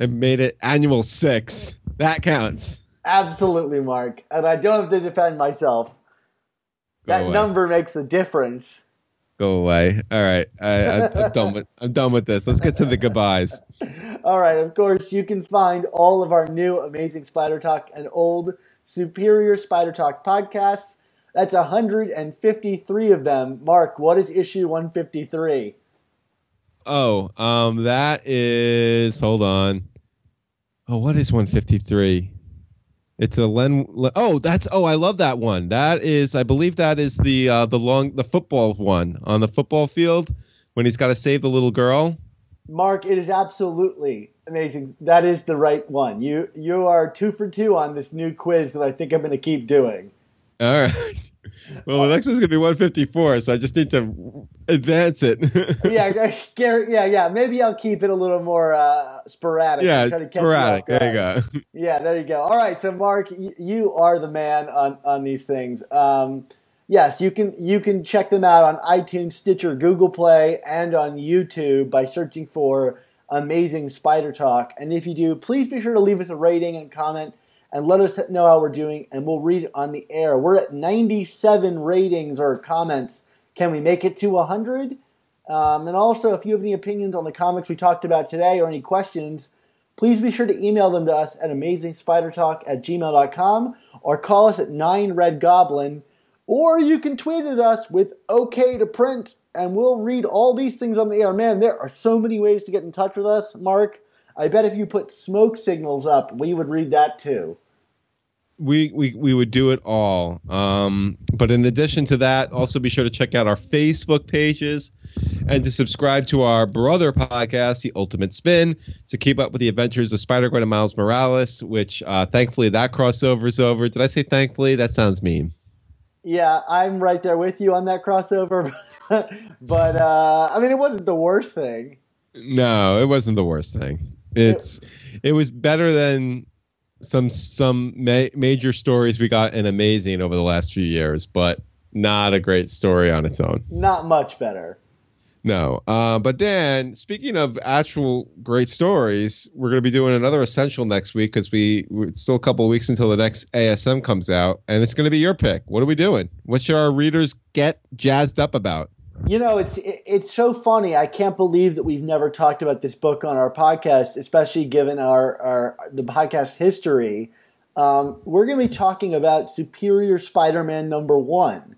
and made it annual six. That counts. Absolutely, Mark. And I don't have to defend myself. That away. number makes a difference. Go away. All right, I, I'm done with I'm done with this. Let's get to the goodbyes. All right, of course, you can find all of our new Amazing Spider Talk and old Superior Spider Talk podcasts. That's 153 of them. Mark, what is issue 153? Oh, um, that is. Hold on. Oh, what is 153? It's a Len. Oh, that's. Oh, I love that one. That is. I believe that is the uh, the long the football one on the football field when he's got to save the little girl. Mark, it is absolutely amazing. That is the right one. You you are two for two on this new quiz that I think I'm going to keep doing. All right. Well, the next one's gonna be 154, so I just need to advance it. yeah, Garrett. Yeah, yeah. Maybe I'll keep it a little more uh, sporadic. yeah, Try to sporadic. There you go. Yeah, there you go. All right, so Mark, y- you are the man on on these things. Um, yes, you can you can check them out on iTunes, Stitcher, Google Play, and on YouTube by searching for Amazing Spider Talk. And if you do, please be sure to leave us a rating and comment and let us know how we're doing, and we'll read it on the air. We're at 97 ratings or comments. Can we make it to 100? Um, and also, if you have any opinions on the comics we talked about today or any questions, please be sure to email them to us at amazingspidertalk at gmail.com or call us at 9redgoblin or you can tweet at us with OK to print and we'll read all these things on the air. Man, there are so many ways to get in touch with us, Mark. I bet if you put smoke signals up, we would read that too. we, we we would do it all. Um, but in addition to that, also be sure to check out our Facebook pages and to subscribe to our brother podcast, The Ultimate Spin, to keep up with the adventures of Spider Gwen and Miles Morales. Which uh, thankfully that crossover is over. Did I say thankfully? That sounds mean. Yeah, I'm right there with you on that crossover. but, uh, I mean, it wasn't the worst thing. No, it wasn't the worst thing. It's it was better than some some ma- major stories we got in Amazing over the last few years, but not a great story on its own. Not much better. No. Uh, but Dan, speaking of actual great stories, we're going to be doing another essential next week because we it's still a couple of weeks until the next ASM comes out, and it's going to be your pick. What are we doing? What should our readers get jazzed up about? You know, it's it, it's so funny. I can't believe that we've never talked about this book on our podcast, especially given our our the podcast history. Um, we're going to be talking about Superior Spider-Man number one.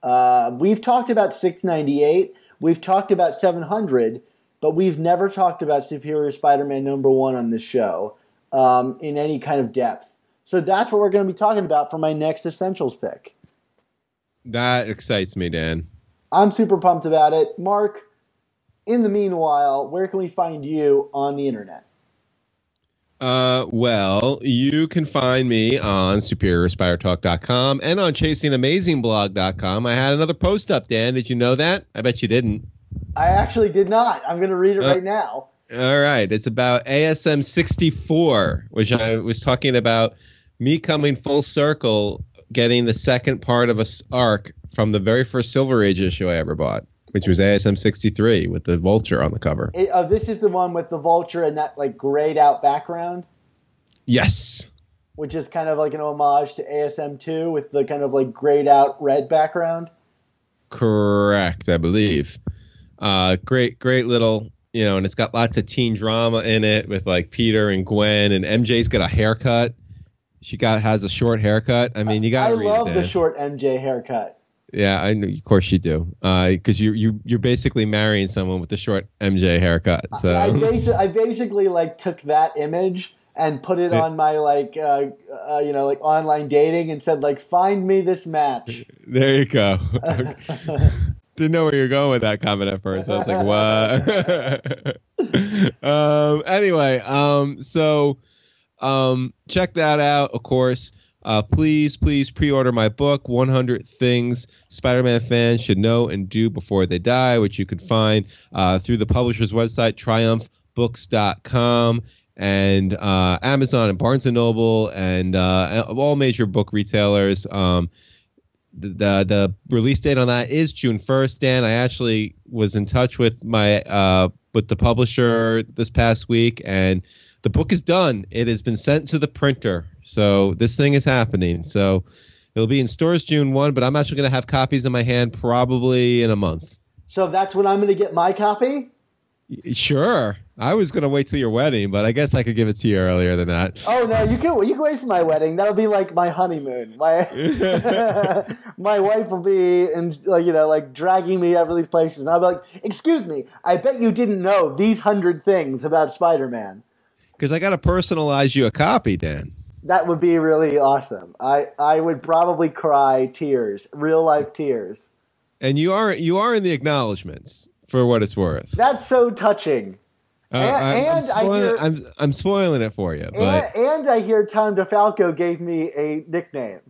Uh, we've talked about 698. We've talked about 700, but we've never talked about Superior Spider-Man number one on this show um, in any kind of depth. So that's what we're going to be talking about for my next Essentials pick. That excites me, Dan. I'm super pumped about it. Mark, in the meanwhile, where can we find you on the internet? Uh, well, you can find me on superiorspidertalk.com and on chasingamazingblog.com. I had another post up, Dan. Did you know that? I bet you didn't. I actually did not. I'm going to read it Uh, right now. All right. It's about ASM 64, which I was talking about me coming full circle, getting the second part of a arc from the very first Silver Age issue I ever bought, which was ASM 63 with the vulture on the cover. It, uh, this is the one with the vulture and that like grayed out background, Yes. which is kind of like an homage to ASM2 with the kind of like grayed out red background. Correct, I believe. Uh, great, great little, you know, and it's got lots of teen drama in it with like Peter and Gwen, and MJ's got a haircut. She got has a short haircut. I mean, you got I love the short MJ haircut. Yeah, I know, of course you do, because you you you're basically marrying someone with the short MJ haircut. So I, basi- I basically like took that image and put it on my like uh, uh, you know like online dating and said like find me this match. there you go. Didn't know where you're going with that comment at first. I was like, what? um, anyway, um, so um, check that out, of course. Uh, please, please pre-order my book, 100 Things Spider-Man fans should know and do before they die, which you can find uh, through the publisher's website, triumphbooks.com, and uh, Amazon and Barnes & Noble, and uh, all major book retailers. Um, the, the the release date on that is June 1st. Dan, I actually was in touch with my uh, with the publisher this past week, and the book is done. It has been sent to the printer, so this thing is happening. So it'll be in stores June 1, but I'm actually going to have copies in my hand probably in a month. So that's when I'm going to get my copy. Sure, I was going to wait till your wedding, but I guess I could give it to you earlier than that. Oh no, you can you can wait for my wedding. That'll be like my honeymoon. My my wife will be and like you know like dragging me over these places, and I'll be like, "Excuse me, I bet you didn't know these hundred things about Spider-Man." Because I got to personalize you a copy, Dan. That would be really awesome. I I would probably cry tears, real life tears. And you are you are in the acknowledgments for what it's worth. That's so touching. Uh, And- I, and I am spoiling, hear- I'm, I'm spoiling it for you, but And, and I hear Tom DeFalco gave me a nickname.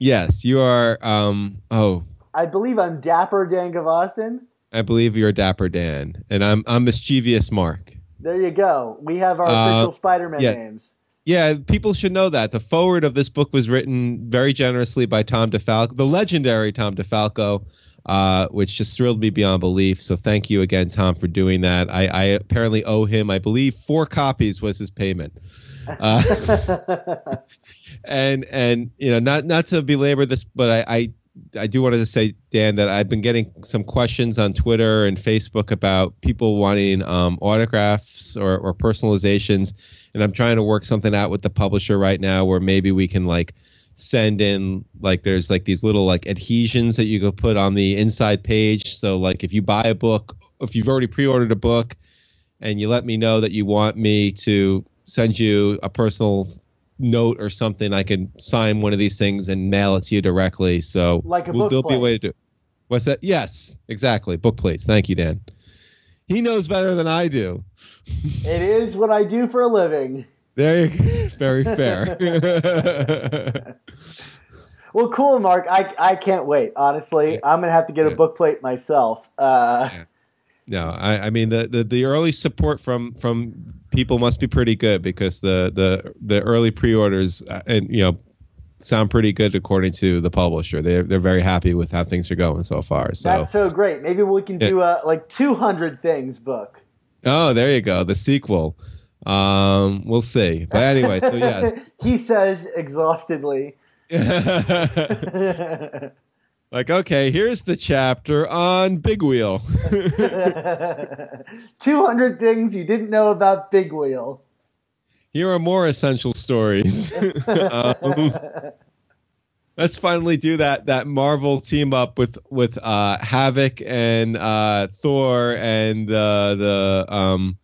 yes, you are. Um, oh, I believe I'm Dapper Dan of Austin. I believe you're Dapper Dan, and I'm I'm mischievous Mark. There you go. We have our Uh, official Spider-Man yeah. names. Yeah, people should know that the forward of this book was written very generously by Tom DeFalco, the legendary Tom DeFalco, uh, which just thrilled me beyond belief. So thank you again, Tom, for doing that. I, I apparently owe him, I believe, four copies was his payment. Uh, and and you know not not to belabor this but i i I do want to say, Dan, that I've been getting some questions on Twitter and Facebook about people wanting um, autographs or, or personalizations, and I'm trying to work something out with the publisher right now where maybe we can like send in like there's like these little like adhesions that you could put on the inside page. So like if you buy a book, if you've already pre-ordered a book, and you let me know that you want me to send you a personal note or something, I can sign one of these things and mail it to you directly. So Like a we'll- book there'll be a way to do. it. What's that? Yes, exactly. Book plates. Thank you, Dan. He knows better than I do. it is what I do for a living. There you go. Very fair. Well, cool, Mark. I, I can't wait. Honestly, Yeah. I'm gonna have to get a Yeah. book plate myself. Uh, Yeah. No. I, I mean the, the the early support from from people must be pretty good because the the the early pre-orders uh, and you know sound pretty good according to the publisher. They're they're very happy with how things are going so far. So That's so great. Maybe we can do a like 200 things book. oh, there you go, the sequel. Um, we'll see. But anyway, so yes. he says exhaustively. like okay, here's the chapter on Big Wheel. 200 things you didn't know about Big Wheel. Here are more essential stories. um, let's finally do that that Marvel team up with with uh, Havok and uh, Thor and uh, the um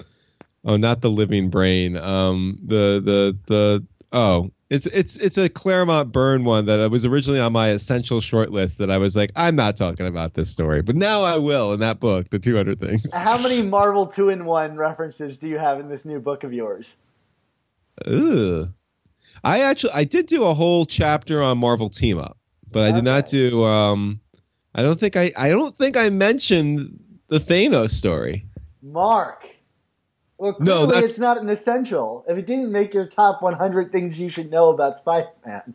oh not the Living Brain um the the the oh it's it's it's a Claremont Byrne one that was originally on my essential short list that I was like I'm not talking about this story but now I will in that book the 200 things. How many Marvel 2 in 1 references do you have in this new book of yours? Ugh. I actually I did do a whole chapter on Marvel Team Up, but I did not do. Um, I don't think I I don't think I mentioned the Thanos story. Mark. Well, No, clearly that's- it's not an essential. If it didn't make your top 100 things you should know about Spider-Man.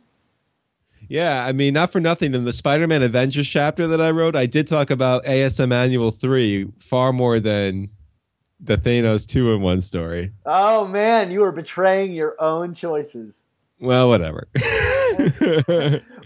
Yeah, I mean, not for nothing. In the Spider-Man Avengers chapter that I wrote, I did talk about ASM Annual Three far more than the Thanos two in one story. Oh man, you are betraying your own choices. Well, whatever.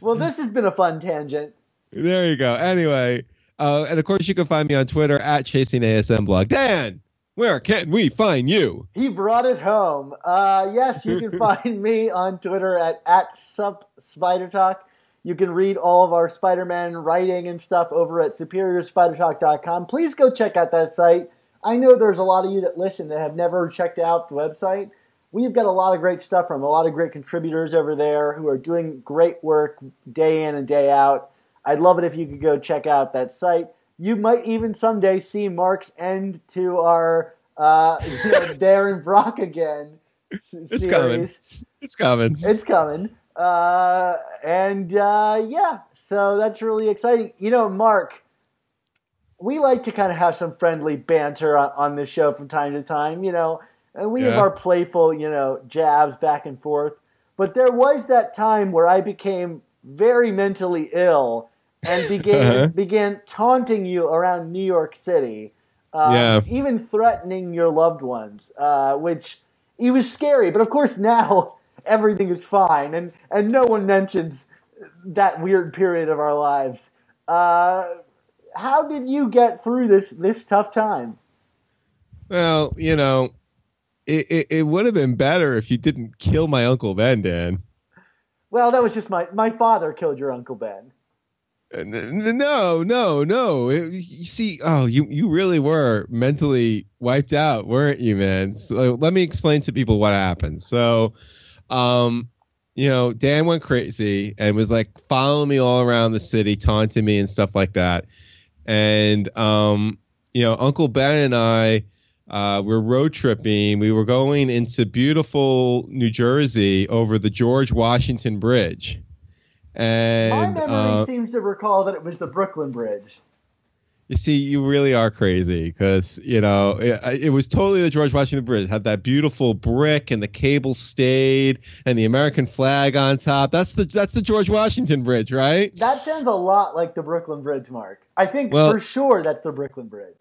Well, this has been a fun tangent. there you go. Anyway, uh, and of course, you can find me on Twitter at Chasing ASM Blog. Dan, where can we find you? He brought it home. Uh, yes, you can find me on Twitter at, at Sup Spider Talk. You can read all of our Spider Man writing and stuff over at superiorspidertalk.com. Please go check out that site. I know there's a lot of you that listen that have never checked out the website. We've got a lot of great stuff from a lot of great contributors over there who are doing great work day in and day out. I'd love it if you could go check out that site. You might even someday see Mark's end to our uh, you know, Darren Brock again s- It's series. coming. It's coming. It's coming. Uh, and uh, yeah, so that's really exciting. You know, Mark, we like to kind of have some friendly banter on, on this show from time to time, you know, and we have our playful, you know, jabs back and forth. But there was that time where I became very mentally ill and began Uh-huh. began taunting you around New York City, um, Yeah. even threatening your loved ones, uh, which it was scary. But of course, now everything is fine, and and no one mentions that weird period of our lives. Uh, how did you get through this this tough time? Well, you know, it, it, it would have been better if you didn't kill my Uncle Ben, Dan. Well, that was just my my father killed your uncle Ben. No, no, no. You see, oh, you you really were mentally wiped out, weren't you, man? So let me explain to people what happened. So, um, you know, Dan went crazy and was like following me all around the city, taunting me and stuff like that. And um, you know, Uncle Ben and I uh, were road tripping. We were going into beautiful New Jersey over the George Washington Bridge. And my memory uh, seems to recall that it was the Brooklyn Bridge. you see, you really are crazy because you know it, it was totally the George Washington Bridge. It had that beautiful brick and the cable stayed and the American flag on top. That's the that's the George Washington Bridge, right? That sounds a lot like the Brooklyn Bridge, Mark. I think Well- for sure that's the Brooklyn Bridge.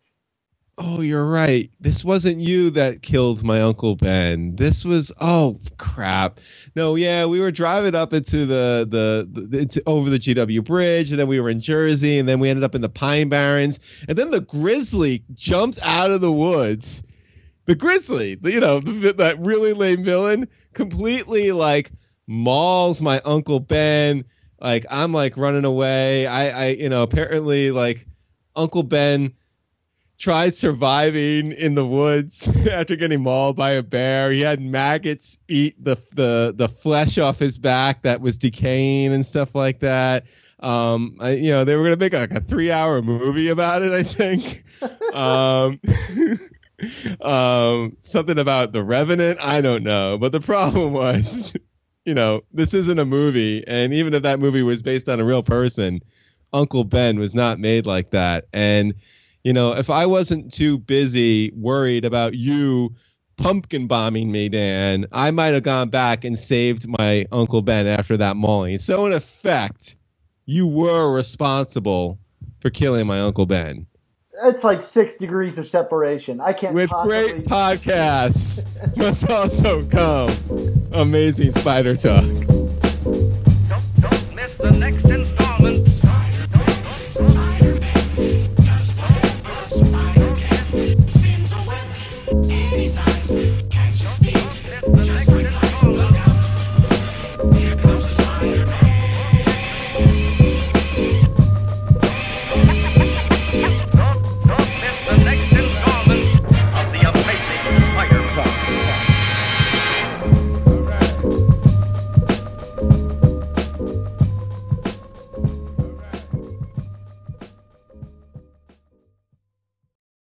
Oh, you're right. This wasn't you that killed my uncle Ben. This was oh crap. No, yeah, we were driving up into the the, the into, over the GW Bridge, and then we were in Jersey, and then we ended up in the Pine Barrens, and then the grizzly jumped out of the woods. The grizzly, you know, that really lame villain, completely like mauls my uncle Ben. Like I'm like running away. I I you know apparently like Uncle Ben tried surviving in the woods after getting mauled by a bear. He had maggots eat the the the flesh off his back that was decaying and stuff like that. Um, I, you know, they were gonna make like a three hour movie about it. I think. um, um, something about the Revenant. I don't know, but the problem was, you know, this isn't a movie, and even if that movie was based on a real person, Uncle Ben was not made like that, and You know, if I wasn't too busy worried about you pumpkin bombing me, Dan, I might have gone back and saved my Uncle Ben after that mauling. So, in effect, you were responsible for killing my Uncle Ben. It's like six degrees of separation. I can't With possibly. great podcasts must also come amazing spider talk.